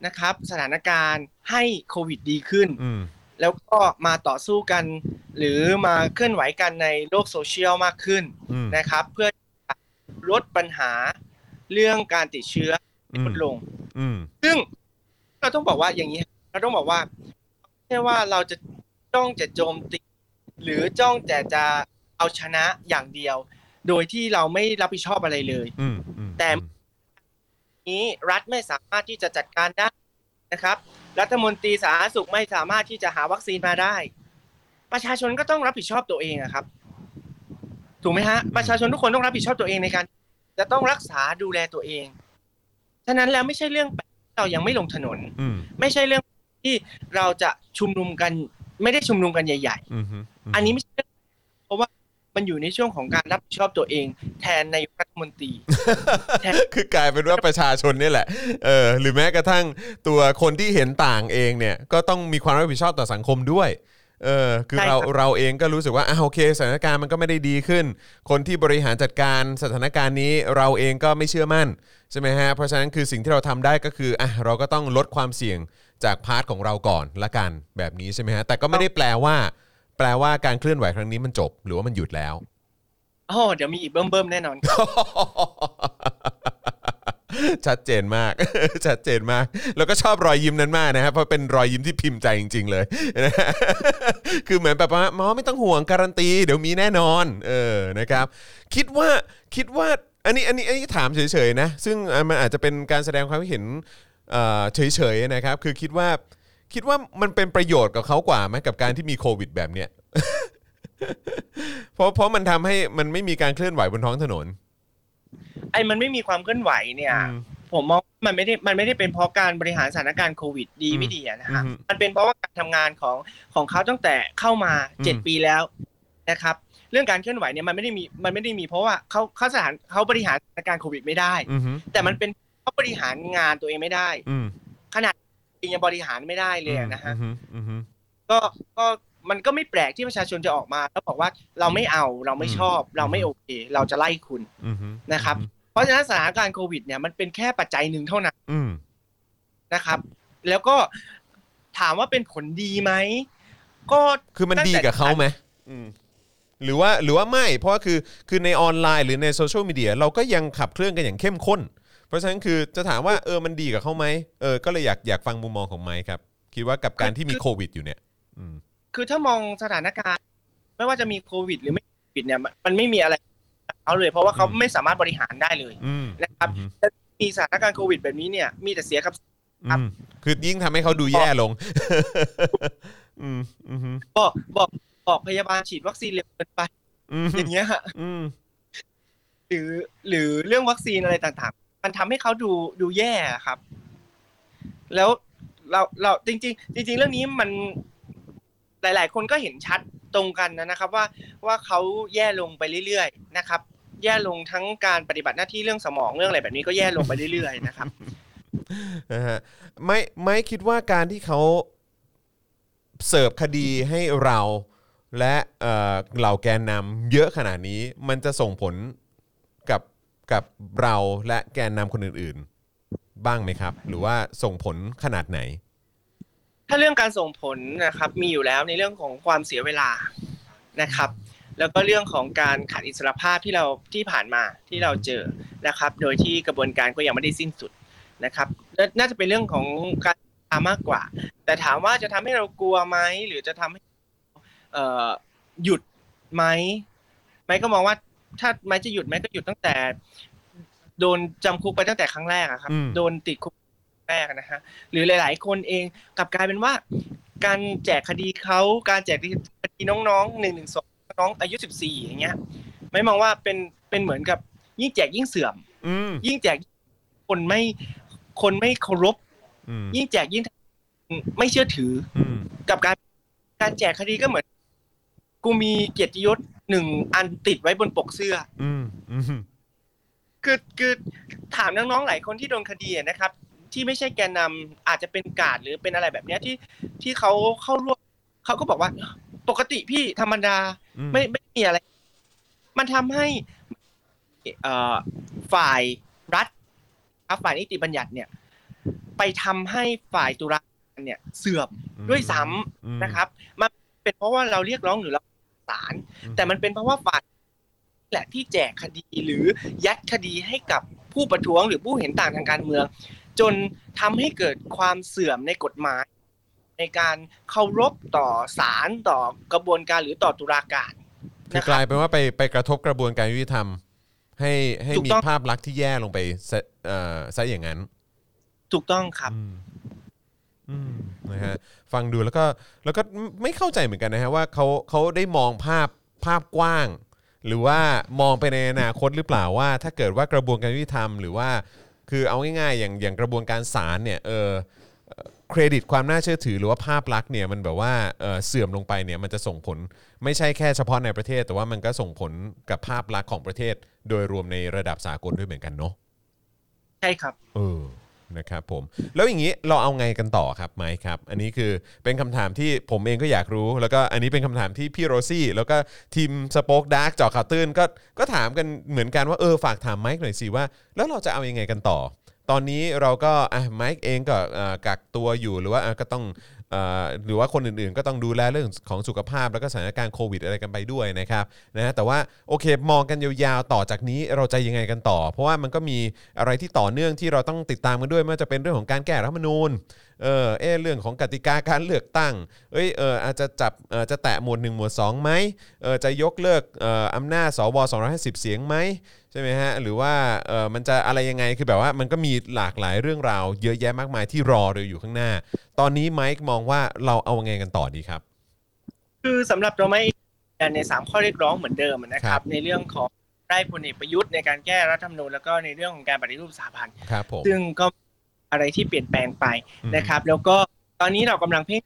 นะครับสถานการณ์ให้โควิดดีขึ้น
อืม
แล้วก็มาต่อสู้กัน หรือมาเคลื่อนไหวกันในโลกโซเชียลมากขึ้น
อืม
นะครับ เพื่อลดปัญหาเรื่องการติดเชื้อให้ลดลง
อืม
ซึ่งเราต้องบอกว่าอย่างนี้เราต้องบอกว่าไม่ใช่ว่าเราจะจ้องจะโจมตี หรือจ้องแต่จะเอาชนะอย่างเดียว โดยที่เราไม่รับผิดชอบอะไรเลย
อืมอืม
แต่นี้รัฐไม่สามารถที่จะจัดการได้นะครับ รัฐมนตรีสาธารณสุขไม่สามารถที่จะหาวัคซีนมาได้ ประชาชนก็ต้องรับผิดชอบตัวเองอะครับ ถูกไหมฮะ ประชาชนทุกคนต้องรับผิดชอบตัวเองในการ จะต้องรักษาดูแลตัวเอง ฉะนั้นแล้วไม่ใช่เรื่องแปลกที่เรายังไม่ลงถนน
อืม
ไม่ใช่เรื่องที่เราจะชุมนุมกัน ไม่ได้ชุมนุมกันใหญ่
อืมฮึ
ๆอันนี้ไม่ใช่เรื่องเพราะว่า มันอยู่ในช่วงของการรับผิดชอบตัวเอง แทนนายกรัฐมนตรี
คือกลายเป็นว่าประชาชนนี่แหละ เออ หรือแม้กระทั่งตัวคนที่เห็นต่างเองเนี่ย ก็ต้องมีความรับผิดชอบต่อสังคมด้วย เออ คือ
ใช่
เรา
ครับ
เราเองก็รู้สึกว่าอะโอเค สถานการณ์มันก็ไม่ได้ดีขึ้น คนที่บริหารจัดการสถานการณ์นี้เราเองก็ไม่เชื่อมั่นใช่ไหมฮะ เพราะฉะนั้นคือสิ่งที่เราทำได้ก็คืออะเราก็ต้องลดความเสี่ยงจาก part ของเราก่อนละกันแบบนี้ใช่ไหมฮะ แต่ก็ไม่ได้แปลว่า แปลว่าการเคลื่อนไหวครั้งนี้มันจบ หรือว่ามันหยุดแล้ว
โอ้เดี๋ยวมีอีกเบิ้มๆแน่นอน
ชัดเจนมาก ชัดเจนมาก แล้วก็ชอบรอยยิ้มนั้นมากนะครับเพราะเป็นรอยยิ้มที่พิมพ์ใจจริง ๆ เลยนะฮะคือเหมือนแบบว่าหมอไม่ต้องห่วงการันตี เดี๋ยวมีแน่นอน เออนะครับ คิดว่าคิดว่าอันนี้อันนี้อันนี้ถามเฉยๆนะ ซึ่งมันอาจจะเป็นการแสดงความคิดเห็นเอ่อเฉยๆนะครับ คือคิดว่า คิดว่ามันเป็นประโยชน์กับเขากว่าไหมกับการที่มีโควิดแบบเนี้ย เพราะเพราะมันทำให้มันไม่มีการเคลื่อนไหวบนท้องถนน
ไอ้มันไม่มีความเคลื่อนไหวเนี่ย
อืม
ผมมองว่ามันไม่ได้มันไม่ได้เป็นเพราะการบริหารสถานการณ์โควิดดี
อืม
ไม่ดีอะนะฮะ
อืม
มันเป็นเพราะว่าการทำงานของของเขาตั้งแต่เข้ามา
อืม
เจ็ดปีแล้วนะครับ เรื่องการเคลื่อนไหวเนี่ยมันไม่ได้มีมันไม่ได้มีเพราะว่าเขาเขาสถานเขาบริหารสถานการณ์โควิดไม่ได้
อือฮึ
แต่มันเป็นเขาบริหารงานตัวเองไม่ได้
อืม
ขนาด เองยังบริหารไม่ได้เลยอะนะฮะ
อือฮึอือฮึ
ก็ก็มันก็ไม่แปลกที่ประชาชนจะออกมา แล้วบอกว่าเราไม่เอาเราไม่ชอบ เราไม่โอเค เราจะไล่คุณ
อือฮึ
นะครับ เพราะฉะนั้นสถานการณ์โควิด เนี่ยมันเป็นแค่ปัจจัยหนึ่งเท่านั้น
อืม
นะครับ แล้วก็ถามว่าเป็นผลดีไหมก็
คือมันดีกับเขาไหมอืมหรือว่าหรือว่าไม่ เพราะว่าคือคือในออนไลน์หรือในโซเชียลมีเดียเราก็ยังขับเคลื่อนกันอย่างเข้มข้น เพราะฉะนั้นคือจะถามว่าเออมันดีกับเขาไหมเออก็เลยอยากอยากฟังมุมมองของไมค์ครับ คิดว่ากับการที่มีโควิดอยู่เนี่ย อืม
คือถ้ามองสถานการณ์ ไม่ว่าจะมีโควิด หรือไม่โควิดเนี่ยมันมันไม่มีอะไรเขาเลย เพราะว่าเขา
อืม
ไม่สามารถบริหารได้เลย
อืม
นะครับ
อืม
มีสถานการณ์โควิดแบบนี้เนี่ย มีแต่เสียกับครับ
อืมคือยิ่งทำให้เขาดูแย่ลงอืมอืม
บอกบอกบอกพยาบาลฉีดวัคซีนเร็วเกินไป
อืม
อย่างเงี้ยฮะ
อืม
หรือหรือเรื่องวัคซีนอะไรต่างๆ มันทำให้เขาดูดูแย่ครับ แล้วเราเราจริง ๆ จริง ๆ เรื่องนี้มันหลาย ๆ คนก็เห็นชัดตรงกันนะครับ ว่าว่าเขาแย่ลงไปเรื่อยๆนะครับ แย่ลงทั้งการปฏิบัติหน้าที่เรื่องสมองเรื่องอะไรแบบนี้ก็แย่ลงไปเรื่อยๆนะครับ
นะฮะไม่ไม่คิดว่าการที่เขาเสิร์ฟคดีให้เราและเเหล่าแกนนำเยอะขนาดนี้ มันจะส่งผล กับเราและแกนนำคนอื่นๆ บ้างไหมครับ หรือว่าส่งผลขนาดไหน
ถ้าเรื่องการส่งผลนะครับมีอยู่แล้วในเรื่องของความเสียเวลานะครับ แล้วก็เรื่องของการขาดอิสรภาพที่เราที่ผ่านมาที่เราเจอนะครับ โดยที่กระบวนการก็ยังไม่ได้สิ้นสุดนะครับและน่าจะเป็นเรื่องของการามากกว่า แต่ถามว่าจะทำให้เรากลัวไหมหรือจะทำให้เอ่อหยุดไหม ไม้ก็มองว่า ถ้าไม้จะหยุดไม้ก็หยุดตั้งแต่ โดนจำคุกไปตั้งแต่ครั้งแรกอะครับ
อืม
โดนติดคุกแรกนะฮะหรือหลาย ๆ คนเองกลับกลายเป็นว่า การแจกคดีเขาการแจกคดีน้องๆหนึ่งหนึ่งสองน้องอายุสิบสี่อย่างเงี้ย ไม่มองว่าเป็นเป็นเหมือนกับ ยิ่งแจกยิ่งเสื่อม
อืม
ยิ่งแจกคนไม่คนไม่เคารพ
อืม
ยิ่งแจกยิ่งไม่เชื่อถือ
อืม
กับการการแจกคดีก็เหมือน กูมีเกียรติยศหนึ่งอันติดไว้บนปกเสื้อ
อืมอืม
คือคือถามน้องๆหลายคนที่โดนคดีอะนะครับ ที่ไม่ใช่แกนนำอาจจะเป็นกาดหรือเป็นอะไรแบบเนี้ยที่ที่เขาเข้าร่วมเขาก็บอกว่า ปกติพี่ธรรมดา
อืม
ไม่ไม่มีอะไร มันทำให้เอ่อฝ่ายรัฐครับฝ่ายนิติบัญญัติเนี่ย ไปทำให้ฝ่ายตุลาการเนี่ย เสื่อมด้วยซ้ำ
อืม
นะครับ มันเป็นเพราะว่าเราเรียกร้องหรือเรา ศาล
อืม
แต่มันเป็นเพราะว่าฝ่ายแหละที่แจกคดีหรือยัดคดีให้กับผู้ประท้วงหรือผู้เห็นต่างทางการเมือง จนทำให้เกิดความเสื่อมในกฎหมาย ในการเคารพต่อศาลต่อกระบวนการหรือต่อตุลาการ
คือ
นะ
ก
ครั
ลาย
บ
เป็นว่าไปไปกระทบกระบวนการยุติธรรม ให้ให้
ถูก
มี
ต้อง
ภาพลักษณ์ที่แย่ลงไปซะเอ่อซะอย่างนั้น
ถูกต้องครับ
อืมอืม นะฮะฟังดูแล้วก็แล้วก็ไม่เข้าใจเหมือนกันนะฮะว่าเขาเขาได้มองภาพภาพกว้าง หรือว่ามองไปในอนาคตหรือเปล่าว่า ถ้าเกิดว่ากระบวนการยุติธรรมหรือว่าคือเอาง่ายๆอย่างอย่างกระบวนการศาลเนี่ยเออเอ่อเครดิตความน่าเชื่อถือหรือว่าภาพลักษณ์เนี่ยมันแบบว่าเอ่อเสื่อมลงไปเนี่ยมันจะส่งผลไม่ใช่แค่เฉพาะในประเทศ แต่ว่ามันก็ส่งผลกับภาพลักษณ์ของประเทศ โดยรวมในระดับสากลด้วยเหมือนกันเนาะ
ใช่ครับ
เออ นะครับผมแล้วอย่างนี้เราเอาไงกันต่อครับไมค์ครับ อันนี้คือเป็นคำถามที่ผมเองก็อยากรู้ แล้วก็อันนี้เป็นคำถามที่พี่โรซี่ แล้วก็ทีม SpokeDark เจาะข่าวตื้นก็ก็ถามกันเหมือนกันว่าเออฝากถามไมค์หน่อยสิว่า แล้วเราจะเอายังไงกันต่อ ตอนนี้เราก็อะไมค์เองก็อ่อกักตัวอยู่หรือว่าอะก็ต้อง หรือว่าคนอื่นๆ ก็ต้องดูแลเรื่องของสุขภาพ แล้วก็สถานการณ์โควิดอะไรกันไปด้วยนะครับนะฮะแต่ว่าโอเคมองกันยาวๆต่อจากนี้เราจะยังไงกันต่อ เพราะว่ามันก็มีอะไรที่ต่อเนื่องที่เราต้องติดตามกันด้วยไม่ว่าจะเป็นเรื่องของการแก้รัฐธรรมนูญ เออเออเรื่องของกติกาการเลือกตั้งเอ้ยเอออาจจะจับเออจะแตะหมวด 1 หมวด2ไหมเออจะยกเลิกเอ่ออำนาจสว250 เสียงไหมใช่ไหมฮะหรือว่าเออมันจะอะไรยังไงคือแบบว่ามันก็มีหลากหลายเรื่องราวเยอะแยะมากมายที่รอเราอยู่ข้างหน้า ตอนนี้ไมค์มองว่าเราเอาไงกันต่อดีครับ
คือสำหรับเราไม่ในสามข้อเรียกร้องเหมือนเดิมนะค
ครั
รั
บบ
ในเรื่องของได้พลเอกประยุทธ์ในการแก้รัฐธรรมนูญแล้วก็ในเรื่องของการปฏิรูปสถาบัน
ครับผม
ซึ่งก็ อะไรที่เปลี่ยนแปลงไป
อืม
นะครับ แล้วก็ตอนนี้เรากำลังเพ่ง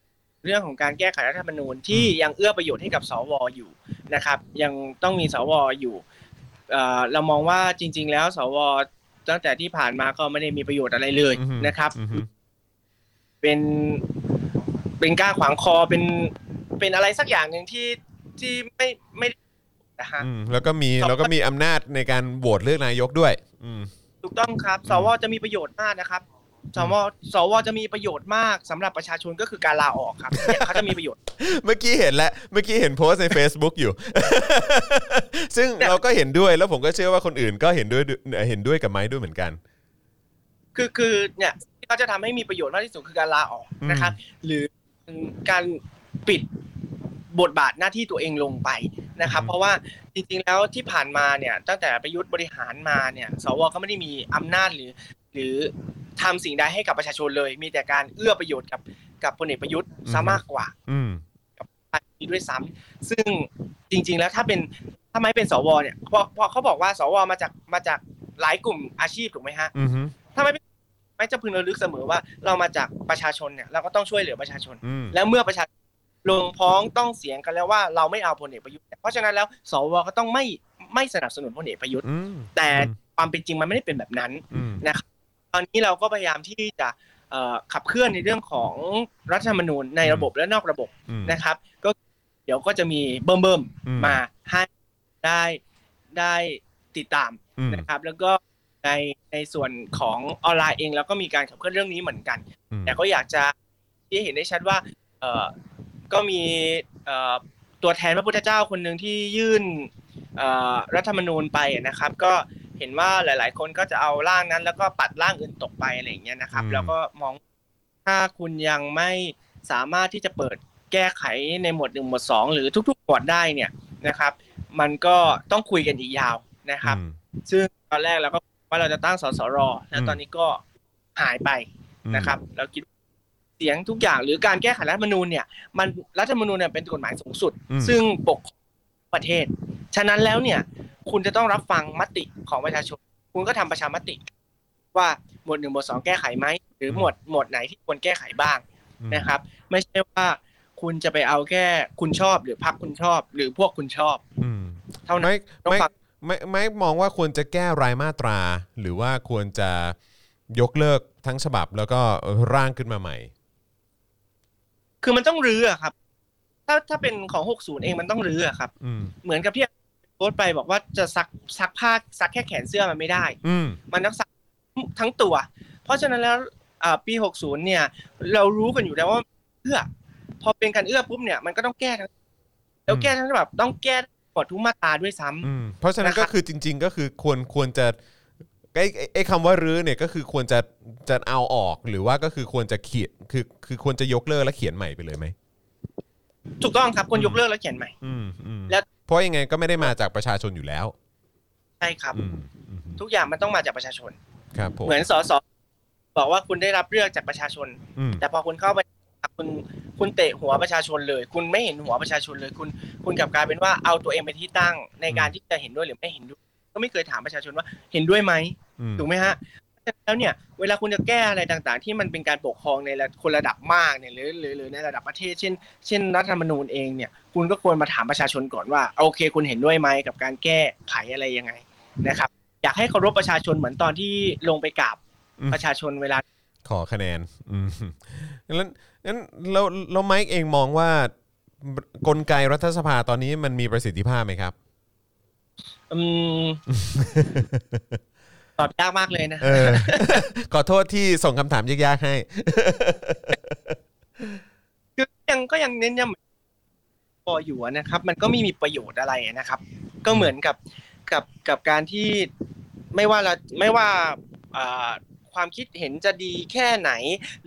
เรื่องของการแก้ไขรัฐธรรมนูญที่ยังเอื้อประโยชน์ให้กับสวอยู่นะครับ ยังต้องมีสวอยู่เอ่อเรามองว่าจริง ๆ แล้วสวตั้งแต่ที่ผ่านมาก็ไม่ได้มีประโยชน์อะไรเลย
อือฮึ
นะครับ
อือฮึ
เป็นเป็นการขวางคอเป็นเป็นอะไรสักอย่างหนึ่งที่ที่ไม่ไม่นะฮะ
อืมแล้วก็มี
ต่อไป
แล้วก็มีอำนาจในการโหวตเลือกนายกด้วย อืม
ถูกต้องครับ
อืม
สวจะมีประโยชน์มากนะครับ สวสวจะมีประโยชน์มากสำหรับประชาชนก็คือการลาออกครับเนี่ยเขาจะมีประโยชน์
เมื่อกี้เห็นแล้วเมื่อกี้เห็นโพสต์ใน Facebook อยู่ ซึ่งเราก็เห็นด้วยแล้วผมก็เชื่อว่าคนอื่นก็เห็นด้วยเห็นด้วยกับไมค์ด้วยเหมือนกัน
คือคือเนี่ยที่เขาจะทำให้มีประโยชน์มากที่สุดคือการลาออกนะครับหรือการปิดบทบาทหน้าที่ตัวเองลงไปนะครับ
อืม
เพราะว่าจริงๆแล้วที่ผ่านมาเนี่ยตั้งแต่ประยุทธ์บริหารมาเนี่ย สวก็ไม่ได้มีอำนาจหรือ หรือทำสิ่งใดให้กับประชาชนเลย มีแต่การเอื้อประโยชน์กับกับพลเอกประยุทธ์ซะมากกว่า
อืม
ไปด้วยซ้ำซึ่งจริง ๆ แล้วถ้าเป็นถ้าไม่เป็นสวเนี่ยเพราะเพราะเขาบอกว่าสวมาจากมาจากหลายกลุ่มอาชีพถูกไหมฮะ
อืมฮึ
ถ้าไม่เป็นไม่จะพึงระลึกเสมอว่าเรามาจากประชาชนเนี่ยเราก็ต้องช่วยเหลือประชาชน
อืม
แล้วเมื่อประชาชนลงพ้องต้องเสียงกันแล้วว่าเราไม่เอาพลเอกประยุทธ์เพราะฉะนั้นแล้วสวก็ต้องไม่ไม่สนับสนุนพลเอกประยุทธ์
อืม
แต่ความเป็นจริงมันไม่ได้เป็นแบบนั้น
อืม
นะครับ ตอนนี้เราก็พยายามที่จะเอ่อขับเคลื่อนในเรื่องของรัฐธรรมนูญในระบบและนอกระบบ
อืม
นะครับ ก็เดี๋ยวก็จะมีเบิ่มเบิ่มๆ
อืม
มาให้ได้ได้ติดตาม
อืม
นะครับ แล้วก็ในในส่วนของออนไลน์เองเราก็มีการขับเคลื่อนเรื่องนี้เหมือนกัน
อืม
แต่ก็อยากจะที่ให้เห็นได้ชัดว่าเอ่อก็มีเอ่อตัวแทนพระพุทธเจ้าคนหนึ่งที่ยื่นเอ่อรัฐธรรมนูญไปนะครับ ก็ เห็นว่าหลาย ๆ คนก็จะเอาร่างนั้น แล้วก็ปัดร่างอื่นตกไปอะไรอย่างเงี้ยนะครับ
อืม
แล้วก็มองถ้าคุณยังไม่สามารถที่จะเปิดแก้ไขในหมวดหนึ่งหมวดสองหรือทุกๆหมวดได้เนี่ยนะครับ มันก็ต้องคุยกันอีกยาวนะครับ
อืม
ซึ่งตอนแรกเราก็ว่าเราจะตั้งสสรแล้ว
อืม
ตอนนี้ก็หายไปนะครับ เราคิดเสียงทุกอย่างหรือการแก้ไขรัฐธรรมนูญเนี่ย มันรัฐธรรมนูญเนี่ยเป็นกฎหมายสูงสุด
อืม
ซึ่งปกครอง ประเทศ ฉะนั้นแล้วเนี่ย คุณจะต้องรับฟังมติของประชาชน คุณก็ทำประชามติ ว่าหมวดหนึ่งหมวดสองแก้ไขไหมหรือหมวดหมวดไหนที่ควรแก้ไขบ้าง
อืม
นะครับ ไม่ใช่ว่าคุณจะไปเอาแค่คุณชอบหรือพรรคคุณชอบ หรือพวกคุณชอบ
อืม
เท่านั้น
ไม่
ต้อง
ไม่
ฟัง
ไม่ไม่มองว่าควรจะแก้รายมาตรา หรือว่าควรจะยกเลิกทั้งฉบับแล้วก็ร่างขึ้นมาใหม่
คือมันต้องรื้ออะครับ ถ้าถ้าเป็นของ 60 เองมันต้องรื้ออะครับ
อืม
เหมือนกับที่โพสต์ไปบอกว่าจะซักซักผ้าซักแค่แขนเสื้อมันไม่ได้
อืม
มันต้องซักทั้งตัว เพราะฉะนั้นแล้วอ่าปี 60 เนี่ย เรารู้กันอยู่แล้วว่าเอื้อ พอเป็นการเอื้อปุ๊บเนี่ยมันก็ต้องแก้ทั้งแล้วแก้ทั้งแบบต้องแก้หมดทุกมาตราด้วยซ้ำ
อืมเพราะฉะนั้น
นะครับ
ก็คือจริง ๆ ก็คือควรควรจะไอ้ไอ้ไอ้คำว่ารื้อเนี่ยก็คือควรจะจะเอาออกหรือว่าก็คือควรจะเขียนคือคือควรจะยกเลิกและเขียนใหม่ไปเลยไหม
ถูกต้องครับควรยกเลิกแล้วเขียนใหม่
อืมอืม
แล้ว
เพราะยังไงก็ไม่ได้มาจากประชาชนอยู่แล้ว
ใช่ครับ
อืมอืม
ทุกอย่างมันต้องมาจากประชาชน
ครับผม
เหมือนสสบอกว่าคุณได้รับเลือกจากประชาชน
อืม
แต่พอคุณเข้าไปคุณคุณเตะหัวประชาชนเลย คุณไม่เห็นหัวประชาชนเลย คุณคุณกลับกลายเป็นว่าเอาตัวเองเป็นที่ตั้งในการที่จะเห็นด้วยหรือไม่เห็นด้วย ก็ไม่เคยถามประชาชนว่าเห็นด้วยไหม
อืม
ถูกไหมฮะ แล้วเนี่ยเวลาคุณจะแก้อะไรต่างๆ ที่มันเป็นการปกครองในระคนระดับมากเนี่ยหรือหรือหรือในระดับประเทศเช่น เช่นรัฐธรรมนูญเองเนี่ยคุณก็ควรมาถามประชาชนก่อนว่าโอเค คุณเห็นด้วยไหมกับการแก้ไขอะไรยังไงนะครับ อยากให้เคารพประชาชนเหมือนตอนที่ลงไปกราบ
อืม
ประชาชนเวลา
ขอคะแนนอืมงั้นงั้นเราเราไมค์เองมองว่ากลไกรัฐสภาตอนนี้มันมีประสิทธิภาพไหมครับ
อืม ตอบยากมากเลยนะ
เออขอโทษที่ส่งคำถามยากๆให้
คือยังก็ยังเน้นย้ำพออยู่อะนะครับ มันก็ไม่มีประโยชน์อะไรนะครับ ก็เหมือนกับกับกับการที่ไม่ว่าเราไม่ว่าอ่าความคิดเห็นจะดีแค่ไหน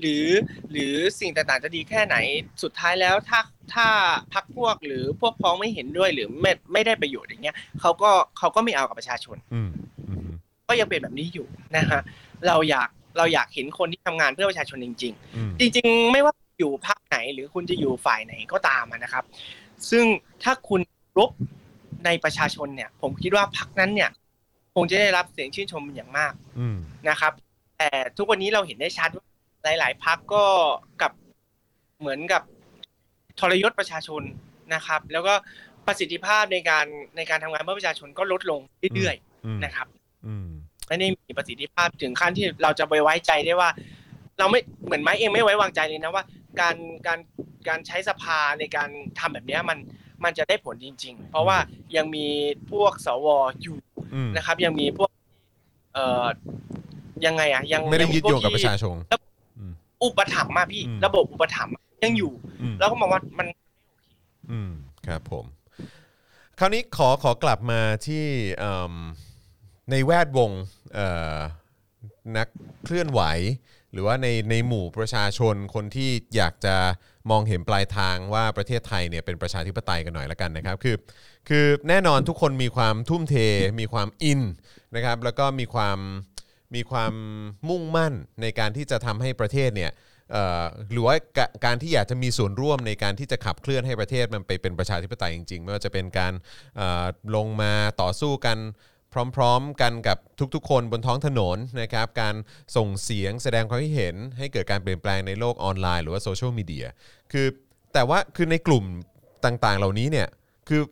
หรือหรือสิ่งต่างๆจะดีแค่ไหนสุดท้ายแล้วถ้าถ้าพักพวกหรือพวกพ้องไม่เห็นด้วยหรือไม่ไม่ได้ประโยชน์อย่างเงี้ยเขาก็เขาก็ไม่เอากับประชาชน
อืมอืม
ก็ยังเป็นแบบนี้อยู่นะฮะเราอยากเราอยากเห็นคนที่ทำงานเพื่อประชาชนจริงๆ
อืม
จริง ๆ ไม่ว่าอยู่พรรคไหนหรือคุณจะอยู่ฝ่ายไหนก็ตามอะนะครับ ซึ่งถ้าคุณรบในประชาชนเนี่ย ผมคิดว่าพรรคนั้นเนี่ย คงจะได้รับเสียงชื่นชมเป็นอย่างมาก
อืม
นะครับ แต่ทุกวันนี้เราเห็นได้ชัดว่าหลาย ๆพรรคก็กับเหมือนกับทรยศประชาชนนะครับ แล้วก็ประสิทธิภาพในการในการทำงานเพื่อประชาชนก็ลดลงเรื่อย
อืม
ๆนะครับ
อืม
ไม่ได้มีประสิทธิภาพถึงขั้นที่เราจะไปไว้ใจได้ว่า เราไม่เหมือนไม้เองไม่ไว้วางใจเลยนะว่า การการการใช้สภาในการทำแบบเนี้ยมันมันจะได้ผลจริง ๆ เพราะว่ายังมีพวกสวอยู่
อืม
นะครับ ยังมีพวก เอ่อยังไงอะ ยัง
ไม่ได้
ง
ยึดโยงกับประชาชน
อุปถัมภ์มาพี่
อืม
ระบบอุปถัมภ์ยังอยู่
อืม
แล้วก็มองว่ามัน
อืมครับผม คราวนี้ขอขอกลับมาที่เอิ่ม ในแวดวงนักเคลื่อนไหว หรือว่าในในหมู่ประชาชนคนที่อยากจะมองเห็นปลายทางว่าประเทศไทยเนี่ยเป็นประชาธิปไตยกันหน่อยละกันนะครับคือคือแน่นอนทุกคนมีความทุ่มเท มีความอินนะครับแล้วก็มีความมีความมุ่งมั่นในการที่จะทำให้ประเทศเนี่ยหรือว่าการที่อยากจะมีส่วนร่วมในการที่จะขับเคลื่อนให้ประเทศมันไปเป็นประชาธิปไตยจริงๆ ไม่ว่าจะเป็นการลงมาต่อสู้กัน พร้อมๆกันกับทุกๆ คนบนท้องถนนนะครับการส่งเสียงแสดงความคิดเห็น ให้เกิดการเปลี่ยนแปลงในโลกออนไลน์หรือว่าโซเชียลมีเดียคือแต่ว่าคือในกลุ่มต่างๆ เหล่านี้เนี่ยคือ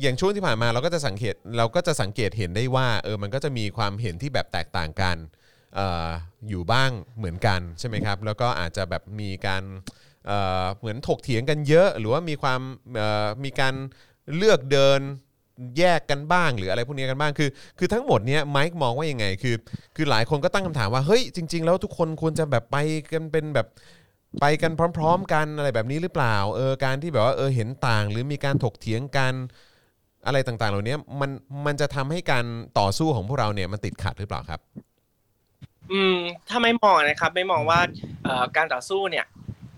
อย่างช่วงที่ผ่านมาเราก็จะสังเกตเราก็จะสังเกตเห็นได้ว่าเออมันก็จะมีความเห็นที่แบบแตกต่างกันอออยู่บ้างเหมือนกันใช่ไหมครับ แล้วก็อาจจะแบบมีการเเหมือนถกเถียงกันเยอะ หรือว่ามีความมีการเลือกเดิน แยกกันบ้างหรืออะไรพวกนี้กันบ้างคือ คือทั้งหมดเนี้ยไมค์มองว่ายังไงคือ คือหลายคนก็ตั้งคำถามว่าเฮ้ยจริง ๆ แล้วทุกคนควรจะแบบไปกันเป็นแบบไปกันพร้อม ๆ กันอะไรแบบนี้หรือเปล่าเออการที่แบบว่าเออเห็นต่าง หรือมีการถกเถียงกันอะไรต่างๆ เหล่านี้มันมันจะทำให้การต่อสู้ของพวกเราเนี่ยมันติดขัดหรือเปล่าครับ
อืมถ้าไม่มองนะครับ ไม่มองว่าเอ่อการต่อสู้เนี่ย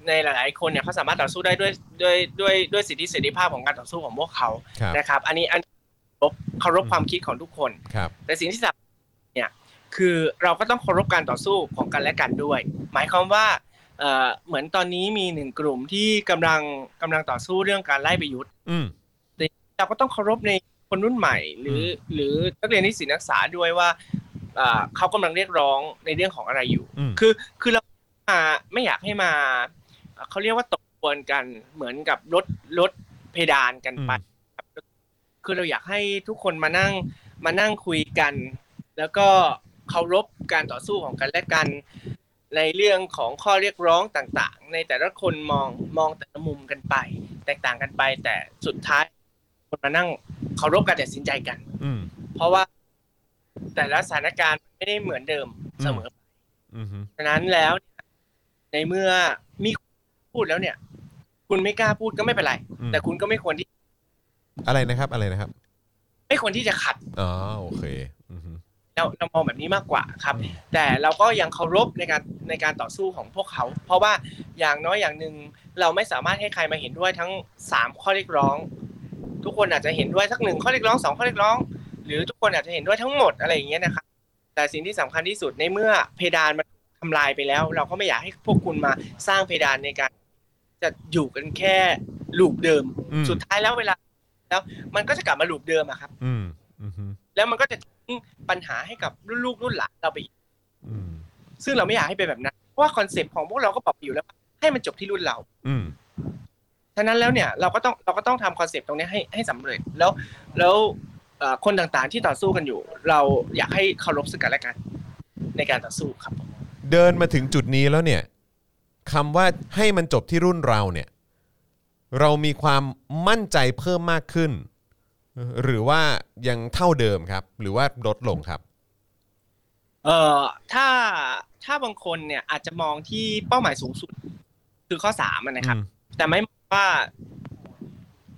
ในหลาย ๆ คนเนี่ยเขาสามารถต่อสู้ได้ด้วยด้วยด้วยด้วยสิทธิเสรีภาพของการต่อสู้ของพวกเขา
ครับ
นะครับ อันนี้อันเคารพเคารพความคิดของทุกคน
ครับ
แต่สิ่งที่สำคัญเนี่ยคือเราก็ต้องเคารพการต่อสู้ของกันและกันด้วย หมายความว่าเอ่อเหมือนตอนนี้มีหนึ่งกลุ่มที่กำลังกำลังต่อสู้เรื่องการไล่ประยุทธ์
อืม
เราก็ต้องเคารพในคนรุ่นใหม่ หรือหรือนักเรียนนิสิตนักศึกษาด้วยว่าอ่าเขากำลังเรียกร้องในเรื่องของอะไรอยู่
อืม
คือคือเรามาไม่อยากให้มาเอ่อเขาเรียกว่าตกกวนกันเหมือนกับลดลดเพดานกันไป ครับคือเราอยากให้ทุกคนมานั่งมานั่งคุยกัน แล้วก็เคารพการต่อสู้ของกันและกัน ในเรื่องของข้อเรียกร้องต่างๆ ในแต่ละคนมองมองแต่ละมุมกันไป แตกต่างกันไป แต่สุดท้ายคนมานั่งเคารพการตัดสินใจกัน
อืม
เพราะว่าแต่ละสถานการณ์ไม่ได้เหมือนเดิมเสมอ
อืมฮึ
ฉะนั้นแล้วเนี่ยในเมื่อมีคนพูดแล้วเนี่ย คุณไม่กล้าพูดก็ไม่เป็นไร
อืม
แต่คุณก็ไม่ควรที่
อะไรนะครับอะไรนะครับ
ไม่ควรที่จะขัด
อ๋อโอเคอืมฮึ
เราเรามองแบบนี้มากกว่าครับ แต่เราก็ยังเคารพในการในการต่อสู้ของพวกเขา เพราะว่าอย่างน้อยอย่างหนึ่งเราไม่สามารถให้ใครมาเห็นด้วยทั้งสามข้อเรียกร้อง ทุกคนอาจจะเห็นด้วยสักหนึ่งข้อเรียกร้องสองข้อเรียกร้อง หรือทุกคนอาจจะเห็นด้วยทั้งหมดอะไรอย่างเงี้ยนะครับแต่สิ่งที่สำคัญที่สุดในเมื่อเพดานมันทำลายไปแล้ว เราก็ไม่อยากให้พวกคุณมาสร้างเพดานในการ จะอยู่กันแค่ลูปเดิม
อืม
สุดท้ายแล้วเวลา แล้วมันก็จะกลับมา loop เดิมอะครับ
อืมอืมฮึ
แล้วมันก็จะทิ้งปัญหาให้กับรุ่นลูกรุ่นหลานเราไปอีก
อืม
ซึ่งเราไม่อยากให้เป็นแบบนั้นเพราะว่า concept ของพวกเราก็บอกอยู่แล้วว่าให้มันจบที่รุ่นเรา
อืม
ฉะนั้นแล้วเนี่ยเราก็ต้องเราก็ต้องทำ concept ตรงนี้ให้ให้สำเร็จแล้วแล้วเอ่อคนต่างๆที่ต่อสู้กันอยู่ เราอยากให้เคารพซึ่งกันและกัน ในการต่อสู้ครับผม
เดินมาถึงจุดนี้แล้วเนี่ยคำว่าให้มันจบที่รุ่นเราเนี่ย เรามีความมั่นใจเพิ่มมากขึ้น หรือว่ายังเท่าเดิมครับ หรือว่าลดลงครับ
เอ่อถ้าถ้าบางคนเนี่ยอาจจะมองที่เป้าหมายสูงสุด คือข้อสามอะนะครับ
อืม
แต่ไม่มองว่า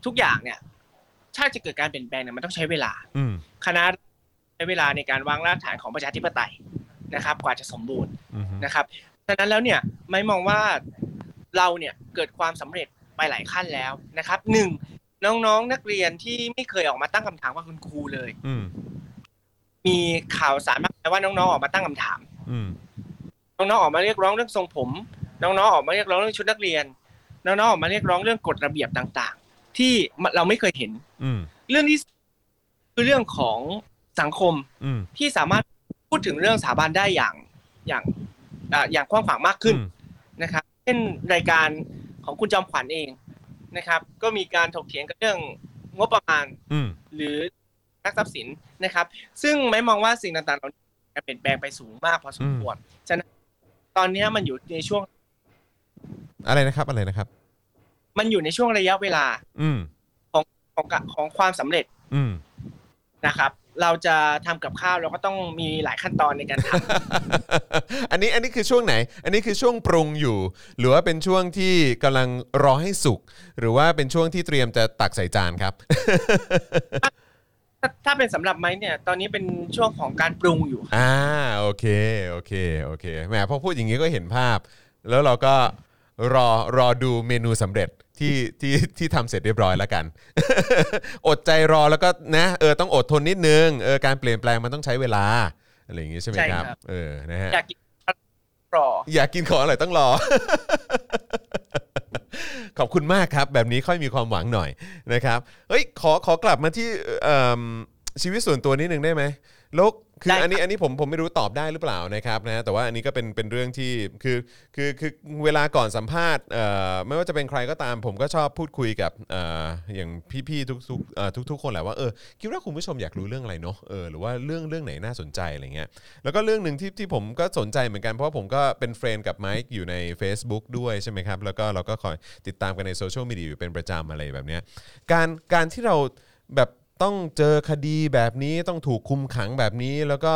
ทุกอย่างเนี่ย ถ้าจะเกิดการเปลี่ยนแปลงเนี่ยมันต้องใช้เวลา
อืม
คณะใช้เวลาในการวางรากฐานของประชาธิปไตยนะครับ กว่าจะสมบูรณ์
อืมฮึ
นะครับฉะนั้นแล้วเนี่ยไม่มองว่าเราเนี่ยเกิดความสำเร็จ ไปหลายขั้นแล้วนะครับหนึ่งน้องๆนักเรียนที่ไม่เคยออกมาตั้งคำถามว่าคุณครูเลย
อืม
มีข่าวสารมากมายว่าน้องๆออกมาตั้งคำถาม
อืม
น้องๆออกมาเรียกร้องเรื่องทรงผม น้องๆออกมาเรียกร้องเรื่องชุดนักเรียน น้องๆออกมาเรียกร้องเรื่องกฎระเบียบต่าง ๆ ที่เราไม่เคยเห็น
อืม
เรื่องที่คือเรื่องของสังคม
อืม
ที่สามารถพูดถึงเรื่องสถาบันได้อย่างอย่างอ่าอย่างกว้างขวางมากขึ้น
อืม
นะครับเช่นรายการ ของคุณจอมขวัญเองนะครับ ก็มีการถกเถียงกันเรื่องงบประมาณ
อืม
หรือนักทรัพย์สินนะครับ ซึ่งไม่มองว่าสิ่งต่างๆเหล่านี้จะเปลี่ยนแปลงไปสูงมากพอสมควรฉะนั้นตอนนี้มันอยู่ในช่วง
อะไรนะครับอะไรนะครับ
มันอยู่ในช่วงระยะเวลา
อืม
ของกะของความสำเร็จ
อืม
นะครับ เราจะทำกับข้าวเราก็ต้องมีหลายขั้นตอนในการทำ
อันนี้อันนี้คือช่วงไหน อันนี้คือช่วงปรุงอยู่ หรือว่าเป็นช่วงที่กำลังรอให้สุก หรือว่าเป็นช่วงที่เตรียมจะตักใส่จานครับ
ถ้าถ้าเป็นสำหรับไม้เนี่ย ตอนนี้เป็นช่วงของการปรุงอยู่
อ่าโอเคโอเคโอเคแหมพอพูดอย่างนี้ก็เห็นภาพ แล้วเราก็รอรอดูเมนูสำเร็จ ที่ที่ที่ทำเสร็จเรียบร้อยแล้วกัน อดใจรอแล้วก็นะเออต้องอดทนนิดนึงเออการเปลี่ยนแปลงมันต้องใช้เวลาอะไรอย่างงี้ใช่ไหม
ใช่
ครับ
ครับ
เออนะฮะ
อยากกินรอ
อยากกินของอร่อยต้องรอ ขอบคุณมากครับ แบบนี้ค่อยมีความหวังหน่อยนะครับเฮ้ยขอขอกลับมาที่เอิ่มชีวิตส่วนตัวนิดนึงได้ไหมแล้ว คืออันนี้อันนี้ผมผมไม่รู้ตอบได้หรือเปล่านะครับนะแต่ว่าอันนี้ก็เป็นเป็นเรื่องที่คือคือคือเวลาก่อนสัมภาษณ์เอ่อไม่ว่าจะเป็นใครก็ตาม ผมก็ชอบพูดคุยกับเอ่ออย่างพี่ๆทุกๆเอ่อทุกๆคนแหละว่าเออคิดว่าคุณผู้ชมอยากรู้เรื่องอะไรเนาะเออหรือว่าเรื่องเรื่องไหนน่าสนใจอะไรเงี้ยแล้วก็เรื่องหนึ่งที่ที่ผมก็สนใจเหมือนกันเพราะผมก็เป็น friend กับไมค์อยู่ใน Facebook ด้วยใช่ไหมครับแล้วก็เราก็คอยติดตามกันในโซเชียลมีเดียอยู่เป็นประจำอะไรแบบเนี้ยการการที่เราแบบ ต้องเจอคดีแบบนี้ต้องถูกคุมขังแบบนี้แล้วก็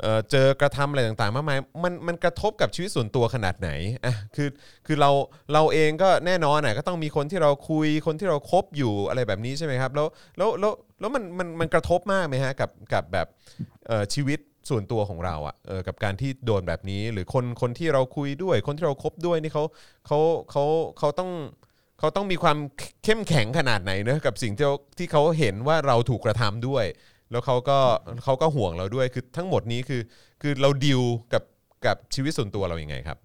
เอ่อเจอกระทำอะไรต่างๆ มากมายมันมันกระทบกับชีวิตส่วนตัวขนาดไหนอะคือคือเราเราเองก็แน่นอนอะก็ต้องมีคนที่เราคุยคนที่เราคบอยู่อะไรแบบนี้ใช่ไหมครับ แล้วแล้วแล้วแล้วมันมันมันกระทบมากไหมฮะกับกับแบบเอ่อชีวิตส่วนตัวของเราอะเออกับการที่โดนแบบนี้ หรือคนคนที่เราคุยด้วย คนที่เราคบด้วยนี่เขาเขาเขาเขาต้อง เขาต้องมีความเข้มแข็งขนาดไหนเนอะกับสิ่งที่เขาที่เขาเห็นว่าเราถูกกระทำด้วย แล้วเขาก็เขาก็ห่วงเราด้วยคือทั้งหมดนี้คือคือเราดิวกับกับชีวิตส่วนตัวเรายัางไงครับ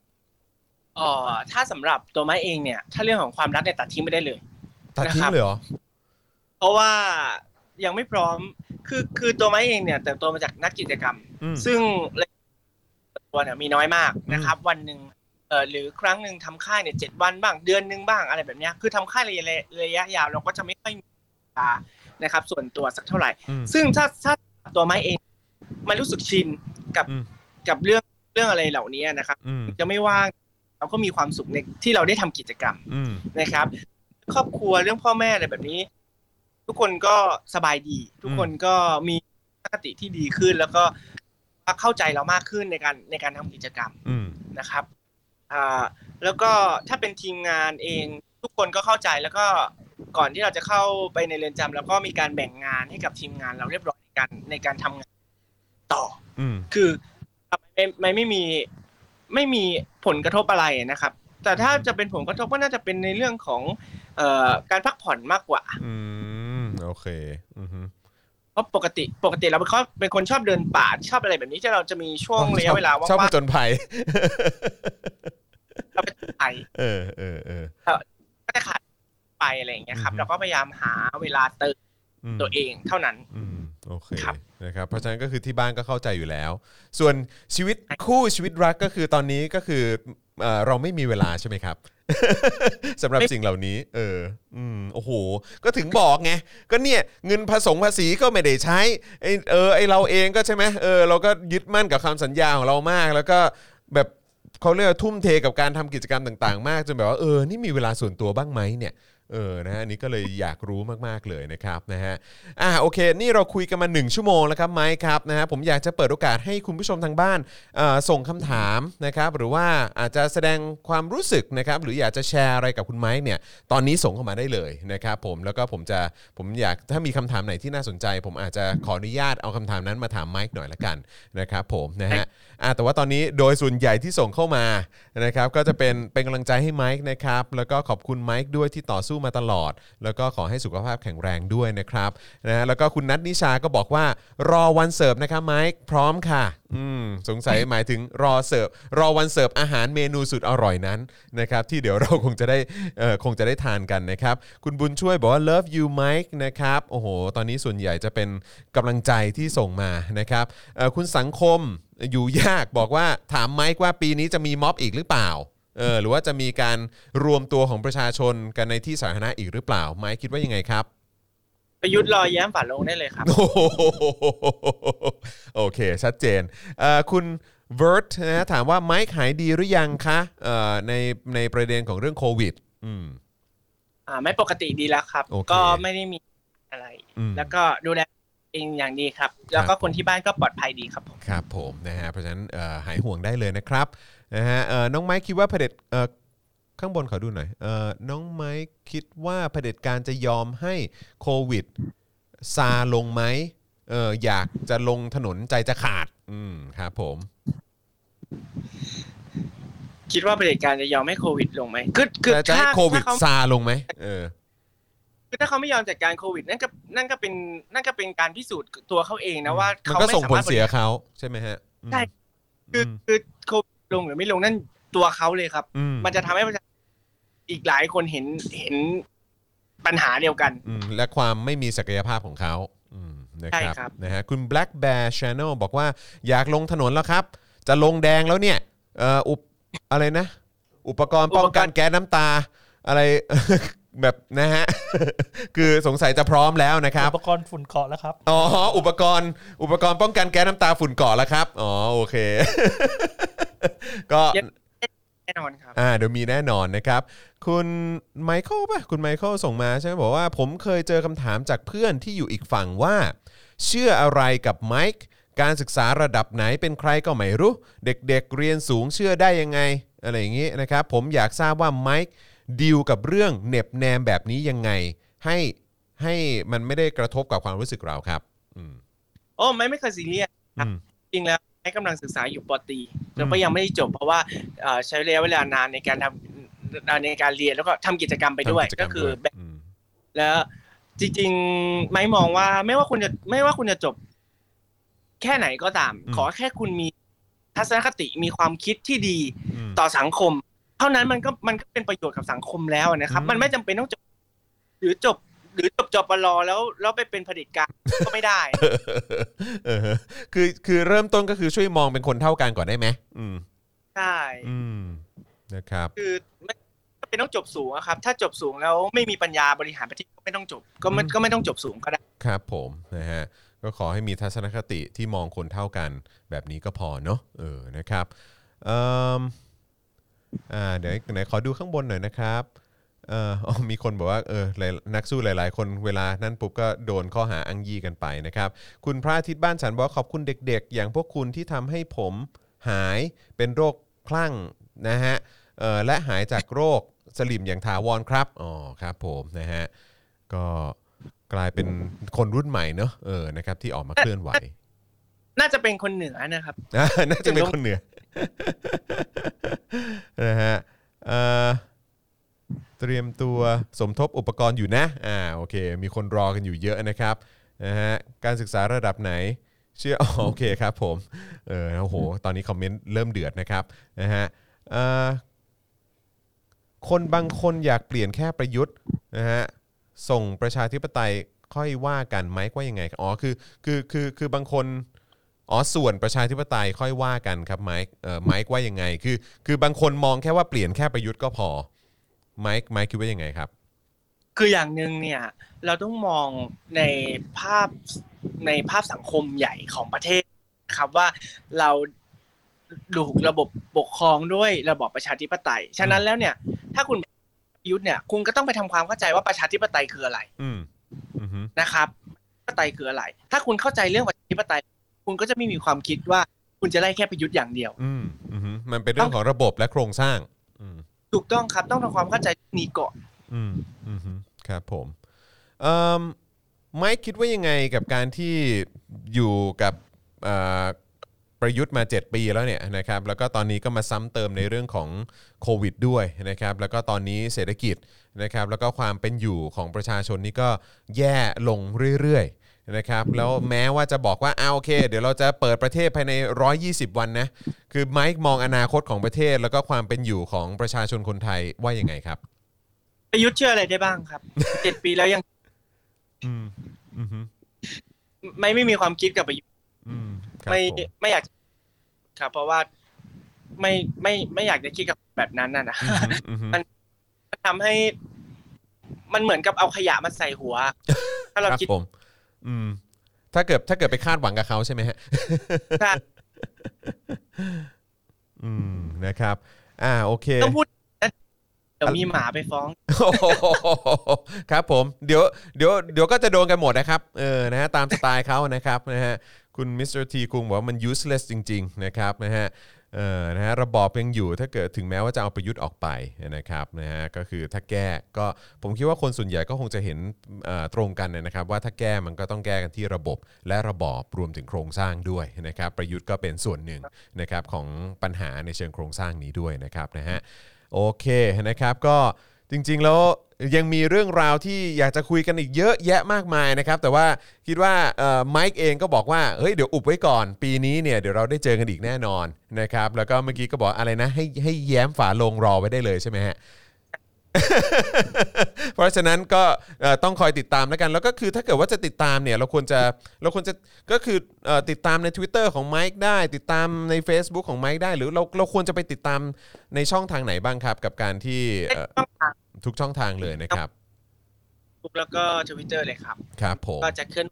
เอ่อถ้าสำหรับตัวไม้เองเนี่ย ถ้าเรื่องของความรักเนี่ยตัดทิ้งไม่ได้เลย
ตัดทิ้ง
นะครับ
เลยเหรอ
เพราะว่ายังไม่พร้อมคือคือตัวไม้เองเนี่ยเติบโตมาจากนักกิจกรรม
อืม
ซึ่งตัวเนี่ยมีน้อยมากนะครับ วันหนึ่งเอ่อ หรือครั้งหนึ่งทำค่ายเนี่ยเจ็ดวันบ้างเดือนหนึ่งบ้างอะไรแบบเนี้ยคือทำค่ายระยะระยะยาวเราก็จะไม่ค่อยมีเวลานะครับ ส่วนตัวสักเท่าไหร่
อืม
ซึ่งถ้าถ้าตัวไม้เองมันรู้สึกชินกับ
อืม
กับเรื่องเรื่องอะไรเหล่านี้นะครับ
อืม
จะไม่ว่างเราก็มีความสุขในที่เราได้ทำกิจกรรม
อืม
นะครับ ครอบครัวเรื่องพ่อแม่อะไรแบบนี้ ทุกคนก็สบายดี ทุกคนก็มีทัศนคติที่ดีขึ้นแล้วก็เข้าใจเรามากขึ้นในการในการทำกิจกรรม
อืม
นะครับ อ่าแล้วก็ถ้าเป็นทีมงานเองทุกคนก็เข้าใจแล้วก็ก่อนที่เราจะเข้าไปในเรือนจำแล้วก็มีการแบ่งงานให้กับทีมงานเราเรียบร้อยในการในการทำงานต่อ
อืม
คือไม่ไม่ไม่มีไม่มีผลกระทบอะไรนะครับ แต่ถ้าจะเป็นผลกระทบก็น่าจะเป็นในเรื่องของเอ่อการพักผ่อนมากกว่า
อืมเคอือฮึ
เพราะปกติปกติเราเป็นคนเป็นคนชอบเดินป่าชอบอะไรแบบนี้ที่เราจะมีช่วงระยะเวลาว่า
ชอบ
ง
ผจญภัย
ๆเราไปไทย
เออเออเออ
ก็จะขาดไปอะไรอย่างเงี้ยครับ
อือฮึ
เราก็พยายามหาเวลาเติม
อืม
ตัวเองเท่านั้น
อืมโอเค
ครับ
นะครับเพราะฉะนั้นก็คือที่บ้านก็เข้าใจอยู่แล้ว ส่วนชีวิตคู่ชีวิตรักก็คือตอนนี้ก็คือเอ่อเราไม่มีเวลาใช่ไหมครับสำหรับสิ่งเหล่านี้ เออ อืมโอ้โห ก็ถึงบอกไง ก็เนี่ย เงินผสมภาษีก็ไม่ได้ใช้ไอเออ ไอเราเองก็ใช่ไหมเออ เราก็ยึดมั่นกับคำสัญญาของเรามาก แล้วก็แบบ เขาเรียกว่าทุ่มเทกับการทำกิจกรรมต่าง ๆ มากจนแบบว่าเออนี่มีเวลาส่วนตัวบ้างไหมเนี่ย เออนะฮะอันนี้ก็เลยอยากรู้มากๆเลยนะครับนะฮะอ่าโอเค นี่เราคุยกันมา 1 ชั่วโมงแล้วครับไมค์ครับนะฮะผมอยากจะเปิดโอกาสให้คุณผู้ชมทางบ้านส่งคำถามนะครับหรือว่าอาจจะแสดงความรู้สึกนะครับหรืออยากจะแชร์อะไรกับคุณไมค์เนี่ยตอนนี้ส่งเข้ามาได้เลยนะครับผมแล้วก็ผมจะผมอยากถ้ามีคำถามไหนที่น่าสนใจ ผมอาจจะขออนุญาตเอาคำถามนั้นมาถามไมค์หน่อยละกันนะครับผมนะฮะอ่าแต่ว่าตอนนี้โดยส่วนใหญ่ที่ส่งเข้ามานะครับก็จะเป็นเป็นกำลังใจให้ไมค์นะครับแล้วก็ขอบคุณไมค์ด้วยที่ต่อสูู้้มาตลอด แล้วก็ขอให้สุขภาพแข็งแรงด้วยนะครับนะฮะแล้วก็คุณนัทนิชาก็บอกว่ารอวันเสิร์ฟนะครับไมค์พร้อมค่ะอืมสงสัยหมายถึงรอเสิร์ฟรอวันเสิร์ฟอาหารเมนูสุดอร่อยนั้นนะครับที่เดี๋ยวเราคงจะได้เอ่อคงจะได้ทานกันนะครับคุณบุญช่วยบอกว่า love you Mike นะครับโอ้โห ตอนนี้ส่วนใหญ่จะเป็นกำลังใจที่ส่งมานะครับเอ่อคุณสังคมอยู่ยากบอกว่าถามไมค์ว่าปีนี้จะมีม็อบอีกหรือเปล่า เออหรือว่าจะมีการรวมตัวของประชาชนกันในที่สาธารณะอีกหรือเปล่าไมค์คิดว่ายังไงครับ
ประยุทธ์รอแย้มฝาลงได้เลยครับ
โอ้โหโอเค ชัดเจนเอ่อคุณเวิร์ตนะถามว่าไมค์หายดีหรือยังคะเอ่อในในประเด็นของเรื่องโควิด อืม
อ่าไม่ปกติดีแล้วครับ
โอเค
ก็ไม่ได้มีอะไร
อืม
แล้วก็ดูแลเองอย่างดีครับ แล้วก็คนที่บ้านก็ปลอดภัยดีครับผม
ครับผมนะฮะเพราะฉะนั้นเอ่อหายห่วงได้เลยนะครับ นะฮะเอ่อน้องไมค์คิดว่าเผด็จเอ่อข้างบนขอดูหน่อยเอ่อน้องไมค์คิดว่าเผด็จการจะยอมให้โควิดซาลงไหมเอออยากจะลงถนนใจจะขาด อืมครับผม
คิดว่าประเด็จการจะยอมให้โควิดลงไหมคือคือ
จะจะให้
ถ้า
โควิด
ถ้าเขา
ซาลงไหมเออ
คือถ้าเขาไม่ยอมจัดการโควิด นั่นก็นั่นก็เป็นนั่นก็เป็นการพิสูจน์ตัวเขาเองนะว่า
มัน
เขา
ก็
ไม่
ส่ง
สา
ผล
มารถบ
เสี
ริ
ย
หาร
เขาใช่ไหมฮะอืม
ใช่ คือคือโควิด ลงหรือไม่ลงนั่นตัวเขาเลยครับ
อืม
มันจะทำให้ประชาอีกหลายคนเห็นเห็นปัญหาเดียวกัน
อืมและความไม่มีศักยภาพของเขาอืมนะค
ใช่
รับ
ครับ
นะฮะคุณ Black Bear Channel บอกว่าอยากลงถนนแล้วครับ จะลงแดงแล้วเนี่ยเอ่ออุปอะไรนะ อุปกรณ์ป้องกันแก๊สน้ำตา อะไรแบบนะฮะ คือสงสัยจะพร้อมแล้วนะครับ
อุปกรณ์ฝุ่นเกาะแล้วครับ
อ๋อ อุปกรณ์ อุปกรณ์ป้องกันแก๊สน้ำตาฝุ่นเกาะแล้วครับ อ๋อ โอเค ก็
แน่นอนครับ
อ่าเดี๋ยวมีแน่นอนนะครับ คุณไมเคิลป่ะ คุณไมเคิลส่งมาใช่ไหมบอกว่าผมเคยเจอคำถามจากเพื่อนที่อยู่อีกฝั่งว่า เชื่ออะไรกับไมค์การศึกษาระดับไหนเป็นใครก็ไม่รู้ เด็กๆเรียนสูงเชื่อได้ยังไง อะไรอย่างนี้นะครับ ผมอยากทราบว่าไมค์ดีลกับเรื่องเหน็บแนมแบบนี้ยังไง ให้ให้มันไม่ได้กระทบกับความรู้สึกเราครับ อืม
โอ้ไม่ไม่เคยซีเรียสครับ
อืม
จริงแล้ว ให้กำลังศึกษาอยู่ปอตรีแล้วก็ยังไม่ได้จบเพราะว่าเอ่อใช้ระยะเวลานานในการทำในการเรียนแล้วก็ทำกิจกรรมไปด้วย
ทำจรร
ก็
ม
คือ
ด้วย
แบบ
ม
แล้วจริงๆไม่มองว่าไม่ว่าคุณจะไม่ว่าคุณจะจบ แค่ไหนก็ตาม ขอแค่คุณมีทัศนคติมีความคิดที่ดี
อืม
ต่อสังคม เท่านั้นมันก็มันก็เป็นประโยชน์กับสังคมแล้วนะครับ
อืม
มันไม่จำเป็นต้องจบ หรือจบ หรือจบจบปรแล้วแล้วไปเป็นเผด็จการก็ไม่ได้
เออคือคือเริ่มต้นก็คือช่วยมองเป็นคนเท่ากันก่อนได้ไหมอืม
ใช่
อืมนะครับ
คือไม่ไม่เป็นต้องจบสูงอะครับ ถ้าจบสูงแล้วไม่มีปัญญาบริหารประเทศก็ไม่ต้องจบ ก็ไม่
อืม
ก็ไม่ต้องจบสูงก็ได้
ครับ ผมนะฮะก็ขอให้มีทัศนคติที่มองคนเท่ากันแบบนี้ก็พอเนาะเออนะครับเอ่มอ่าเดี๋ยวไหนขอดูข้างบนหน่อยนะครับ เอ่ออ๋อมีคนบอกว่าเออหลายนักสู้หลาย ๆ คนเวลานั่นปุ๊บก็โดนข้อหาอังยีกันไปนะครับ คุณพระอาทิตย์บ้านฉันบอกว่าขอบคุณเด็ก ๆ อย่างพวกคุณที่ทำให้ผมหายเป็นโรคคลั่งนะฮะเอ่อและหายจากโรคสลิมอย่างถาวรครับอ๋อครับผมนะฮะก็กลายเป็นคนรุ่นใหม่เนอะเออนะครับ ที่ออกมาเคลื่อนไหว
น่าจะเป็นคนเหนือนะครับ
อ่าน่าจะเป็นคนเหนือนะฮะเอ่อ เตรียมตัวสมทบอุปกรณ์อยู่นะอ่าโอเค มีคนรอกันอยู่เยอะนะครับนะฮะการศึกษาระดับไหน เชื่ออ๋อโอเคครับผมเออโอ้โห ตอนนี้คอมเมนต์เริ่มเดือดนะครับนะฮะเอ่อคนบางคนอยากเปลี่ยนแค่ประยุทธ์นะฮะส่งประชาธิปไตยค่อยว่ากันไหมว่ายังไงอ๋อคือคือคือคือบางคนอ๋อส่วนประชาธิปไตยค่อยว่ากันครับไมค์เอ่อไมค์ว่ายังไงคือ คือบางคนมองแค่ว่าเปลี่ยนแค่ประยุทธ์ก็พอ ไมค์ไมค์คิดว่ายังไงครับ
คืออย่างหนึ่งเนี่ยเราต้องมองในภาพในภาพสังคมใหญ่ของประเทศครับว่าเราดูระบบปกครองด้วยระบอบประชาธิปไตย ฉะนั้นแล้วเนี่ย ถ้าคุณประยุทธ์เนี่ย คุณก็ต้องไปทำความเข้าใจว่าประชาธิปไตยคืออะไร
อืมอือฮึ
นะครับประชาธิปไตยคืออะไร ถ้าคุณเข้าใจเรื่องประชาธิปไตย คุณก็จะไม่มีความคิดว่าคุณจะไล่แค่ประยุทธ์อย่างเดียว
อืมอือฮึมันเป็นเรื่องของระบบและโครงสร้างอืม
ถูกต้องครับต้องทำความเข้าใจนี้ก่อน
อืมอืมครับผมเอ่อไมค์คิดว่ายังไงกับการที่อยู่กับอ่อประยุทธ์มา 7 ปีแล้วเนี่ยนะครับแล้วก็ตอนนี้ก็มาซ้ำเติมในเรื่องของโควิดด้วยนะครับแล้วก็ตอนนี้เศรษฐกิจนะครับแล้วก็ความเป็นอยู่ของประชาชนนี่ก็แย่ลงเรื่อยๆ นะครับแล้วแม้ว่าจะบอกว่าอ้าโอเค เดี๋ยวเราจะเปิดประเทศภายใน 120 วันนะคือไมค์มองอนาคตของประเทศแล้วก็ความเป็นอยู่ของประชาชนคนไทยว่ายังไงครับ
ประยุทธ์เชื่ออะไรได้บ้างครับเจ็ดปีแล้วยัง
อืมอืมฮึ
ไม่ไม่มีความคิดกับประยุทธ์
อืมครับ
ไม่
ผม
ไม่อยากครับ เพราะว่าไม่ไม่ไม่อยากจะคิดกับแบบนั้นน่ะนะ
อืมฮึ
มันมันทำให้ มันเหมือนกับเอาขยะมาใส่หัว ถ้าเรา
ครับ
คิด
ผม อืม ถ้าเกิดถ้าเกิดไปคาดหวังกับเขาใช่ไหมฮะ
ว่า
อืมนะครับ อ่าโอเค
ต้องพูดนะเดี๋ยวมีหมาไปฟ้อง
โอ้โหครับผมเดี๋ยวเดี๋ยวเดี๋ยวก็จะโดนกันหมดนะครับ เออนะฮะตามสไตล์เขานะครับนะฮะคุณมิสเตอร์ทีคุงบอกว่ามัน useless จริง ๆ นะครับนะฮะ เออนะฮะระบอบยังอยู่ถ้าเกิดถึงแม้ว่าจะเอาประยุทธ์ออกไปนะครับนะฮะก็คือถ้าแก้ก็ผมคิดว่าคนส่วนใหญ่ก็คงจะเห็นตรงกันนะครับว่าถ้าแก้มันก็ต้องแก้กันที่ระบบ และระบอบรวมถึงโครงสร้างด้วยนะครับประยุทธ์ก็เป็นส่วนหนึ่งนะครับของปัญหาในเชิงโครงสร้างนี้ด้วยนะครับนะฮะโอเคนะครับก็จริงๆแล้ว ยังมีเรื่องราวที่อยากจะคุยกันอีกเยอะแยะมากมายนะครับ แต่ว่าคิดว่าเอ่อไมค์เองก็บอกว่าเฮ้ยเดี๋ยวอุบไว้ก่อน ปีนี้เนี่ยเดี๋ยวเราได้เจอกันอีกแน่นอนนะครับ แล้วก็เมื่อกี้ก็บอกอะไรนะ ให้ให้แย้มฝาโลงรอไว้ได้เลยใช่ไหมฮะเพราะฉะนั้นก็เอ่อต้องคอยติดตามแล้วกัน แล้วก็คือถ้าเกิดว่าจะติดตามเนี่ยเราควรจะเราควรจะก็คือเอ่อติดตามใน Twitter ของไมค์ได้ ติดตามใน Facebook ของไมค์ได้ หรือเราเราควรจะไปติดตามในช่องทางไหนบ้างครับ กับการที่เอ่อ
ช่อง ทาง
ทุกช่องทางเลยนะครับ
Facebook แล้วก็ทวิตเตอร์เลยครับ
ครับผม
ก็จะเคลื่อน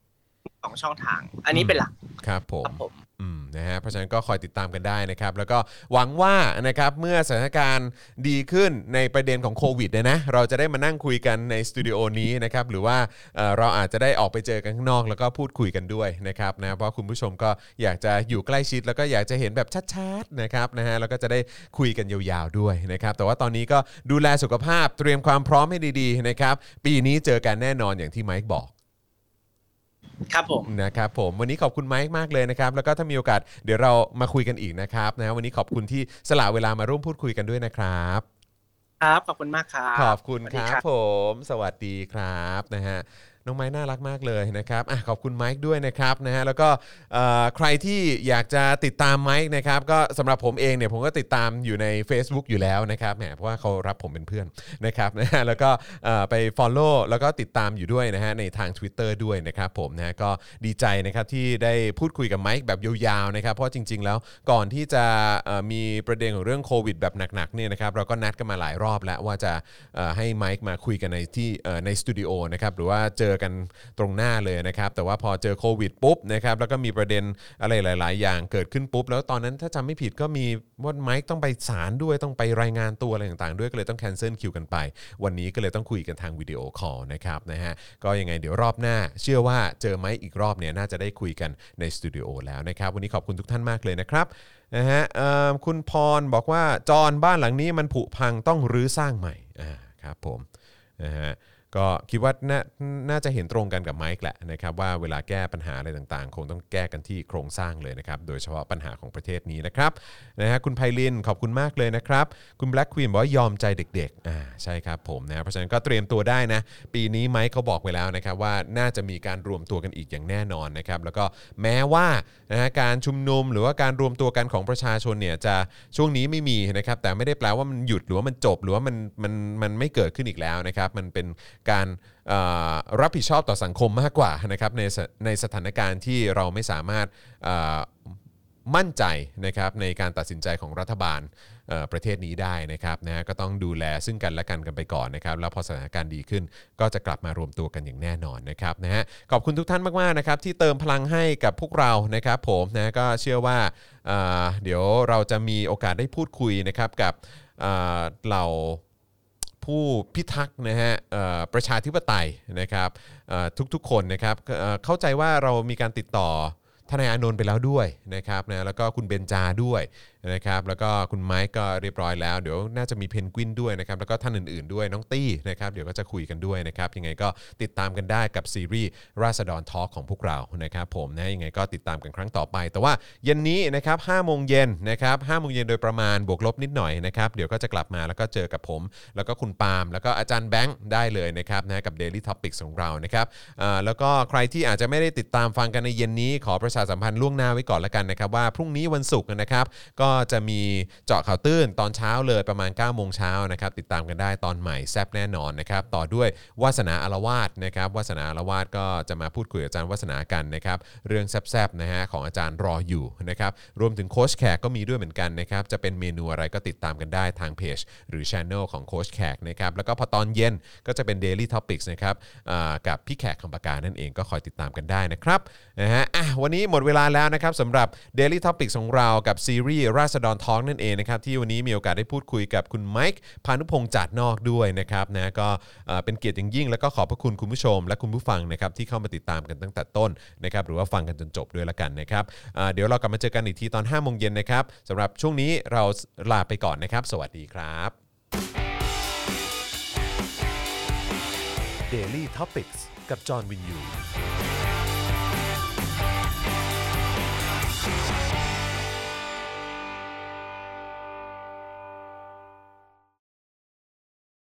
สองช่องทาง อันนี้เป็นหลัก
ครับผม
ครับผม
อืม นะฮะเพราะฉะนั้นก็คอยติดตามกันได้นะครับแล้วก็หวังว่านะครับเมื่อสถานการณ์ดีขึ้นในประเด็นของโควิดเนี่ยนะเราจะได้มานั่งคุยกันในสตูดิโอนี้นะครับหรือว่าเอ่อเราอาจจะได้ออกไปเจอกันข้างนอกแล้วก็พูดคุยกันด้วยนะครับนะเพราะคุณผู้ชมก็อยากจะอยู่ใกล้ชิด แล้วก็อยากจะเห็นแบบชัดๆนะครับนะฮะแล้วก็จะได้คุยกันยาวๆด้วยนะครับแต่ว่าตอนนี้ก็ดูแลสุขภาพเตรียมความพร้อมให้ดีๆนะครับปีนี้เจอกันแน่นอนอย่างที่ไมค์บอก
ครับผม
นะครับผมวันนี้ขอบคุณไมค์มากเลยนะครับ แล้วก็ถ้ามีโอกาสเดี๋ยวเรามาคุยกันอีกนะครับนะวันนี้ขอบคุณที่สละเวลามาร่วมพูดคุยกันด้วยนะครับ
ครับขอบคุณมากครับ
ขอบคุณ
สวัส
ค
ดี
รับผม สวัสดีครับนะฮะ น้องไม้น่ารักมากเลยนะครับอขอบคุณไมค์ด้วยนะครับนะฮะแล้วก็ใครที่อยากจะติดตามไมค์นะครับก็สำหรับผมเองเนี่ยผมก็ติดตามอยู่ใน Facebook อยู่แล้วนะครับแหมเพราะว่าเขารับผมเป็นเพื่อนนะครับนะฮะแล้วก็ไป Follow แล้วก็ติดตามอยู่ด้วยนะฮะในทาง Twitter ด้วยนะครับผมนะฮะก็ดีใจนะครับที่ได้พูดคุยกับไมค์แบบยาวๆนะครับเพราะจริง ๆ แล้วก่อนที่จะมีประเด็นของเรื่องโควิดแบบหนักๆเนี่ยนะครับเราก็นัดกันมาหลายรอบแล้วว่าจะให้ไมค์มาคุยกันในที่ในสตูดิโอนะครับหรือว่าเจอกันตรงหน้าเลยนะครับ แต่ว่าพอเจอโควิดปุ๊บนะครับแล้วก็มีประเด็นอะไรหลาย ๆ อย่างเกิดขึ้นปุ๊บ แล้วตอนนั้นถ้าจำไม่ผิดก็มีว่าไมค์ต้องไปศาลด้วยต้องไปรายงานตัวอะไรต่าง ๆ ด้วยก็เลยต้อง cancel คิวกันไป วันนี้ก็เลยต้องคุยกันทาง video call นะครับนะฮะก็ยังไงเดี๋ยวรอบหน้า เชื่อว่าเจอไมค์อีกรอบเนี่ยน่าจะได้คุยกันในสตูดิโอแล้วนะครับวันนี้ขอบคุณทุกท่านมากเลยนะครับนะฮะคุณพรบอกว่าจอนบ้านหลังนี้มันผุพังต้องรื้อสร้างใหม่อ่าครับผมนะฮะ ก็คิดว่าน่านาจะเห็นตรงกันกับไมค์แหละนะครับว่าเวลาแก้ปัญหาอะไรต่างๆ คงต้องแก้กันที่โครงสร้างเลยนะครับโดยเฉพาะปัญหาของประเทศนี้นะครับนะฮะคุณไพลินขอบคุณมากเลยนะครับ คุณแบล็กควีนบอกว่ายอมใจเด็กๆอ่าใช่ครับผมนะเพราะฉะนั้นก็เตรียมตัวได้นะ ปีนี้ไมค์เขาบอกไว้แล้วนะครับว่าน่าจะมีการรวมตัวกันอีกอย่างแน่นอนนะครับแล้วก็แม้ว่านะฮะการชุมนุมหรือว่าการรวมตัวกันของประชาชนเนี่ยจะช่วงนี้ไม่มีนะครับแต่ไม่ได้แปลว่ามันหยุดหรือว่ามันจบหรือว่ามันมันมันไม่เกิดขึ้นอีกแล้วนะครับมันเป็นการรับผิดชอบต่อสังคมมากกว่านะครับในในสถานการณ์ที่เราไม่สามารถมั่นใจนะครับในการตัดสินใจของรัฐบาลประเทศนี้ได้นะครับนะฮะก็ต้องดูแลซึ่งกันและกันกันไปก่อนนะครับแล้วพอสถานการณ์ดีขึ้นก็จะกลับมารวมตัวกันอย่างแน่นอนนะครับนะฮะขอบคุณทุกท่านมากๆนะครับที่เติมพลังให้กับพวกเรานะครับผมนะก็เชื่อว่าเดี๋ยวเราจะมีโอกาสได้พูดคุยนะครับกับเอ่อเหล่า ผู้พิทักษ์นะฮะประชาธิปไตยนะครับทุกๆคนนะครับเอ่อเข้าใจว่าเรามีการติดต่อทนายอานนท์ไปแล้วด้วยนะครับนะแล้วก็คุณเบนจาด้วย นะครับแล้วก็คุณไมค์ก็เรียบร้อยแล้ว เดี๋ยวน่าจะมีเพนกวินด้วยนะครับแล้วก็ท่านอื่นๆด้วยน้องตี้นะครับเดี๋ยวก็จะคุยกันด้วยนะครับยังไงก็ติดตามกันได้กับซีรีส์ราษฎรทอล์กของพวกเรานะครับผมนะยังไงก็ติดตามกันครั้งต่อไป แต่ว่าเย็นนี้นะครับ5โมงเย็นนะครับ5โมงเย็นโดยประมาณบวกลบนิดหน่อยนะครับเดี๋ยวก็จะกลับมาแล้วก็เจอกับผม แล้วก็คุณปาล์มแล้วก็อาจารย์แบงค์ได้เลยนะครับนะกับ Daily Topics ของเรานะครับอ่าแล้วก็ใครที่อาจจะไม่ได้ติดตามฟังกันในเย็นนี้ขอประชาสัมพันธ์ล่วงหน้าไว้ก่อนละกันนะครับว่าพรุ่งนี้วันศุกร์นะครับก็็จะมีเจาะข่าวตื้นตอนเช้าเลยประมาณ9ก้าโมงเช้านะครับติดตามกันได้ตอนใหม่แซบแน่นอนนะครับต่อด้วยวาสนาอารวาสนะครับวาสนาอารวาสก็จะมาพูดคุยกับอาจารย์วาสนากันนะครับเรื่องแซบๆนะฮะของอาจารย์รออยู่นะครับรวมถึงโค้ชแขกก็มีด้วยเหมือนกันนะครับจะเป็นเมนูอะไรก็ติดตามกันได้ทางเพจหรือ Channel ของโค้ชแขกนะครับแล้วก็พอตอนเย็นก็จะเป็น Daily Topics นะครับกับพี่แขกคำปากานั่นเองก็คอยติดตามกันได้นะครับนะฮะอะวันนี้หมดเวลาแล้วนะครับสำหรับ Daily Topics ของเรากับซีรีส์ราษฎรทองนั่นเองนะครับที่วันนี้มีโอกาสได้พูดคุยกับคุณไมค์พานุพงษ์จัดนอกด้วยนะครับนะก็เป็นเกียรติอย่างยิ่ง แล้วก็ขอบพระคุณคุณผู้ชม และคุณผู้ฟังนะครับที่เข้ามาติดตามกันตั้งแต่ต้นนะครับหรือว่าฟังกันจนจบด้วยละกันนะครับเดี๋ยวเรากลับมาเจอกันอีกทีตอน5โมงเย็นนะครับสำหรับช่วงนี้เราลาไปก่อนนะครับ สวัสดีครับ
Daily t o p i c กกับจอห์นวินยู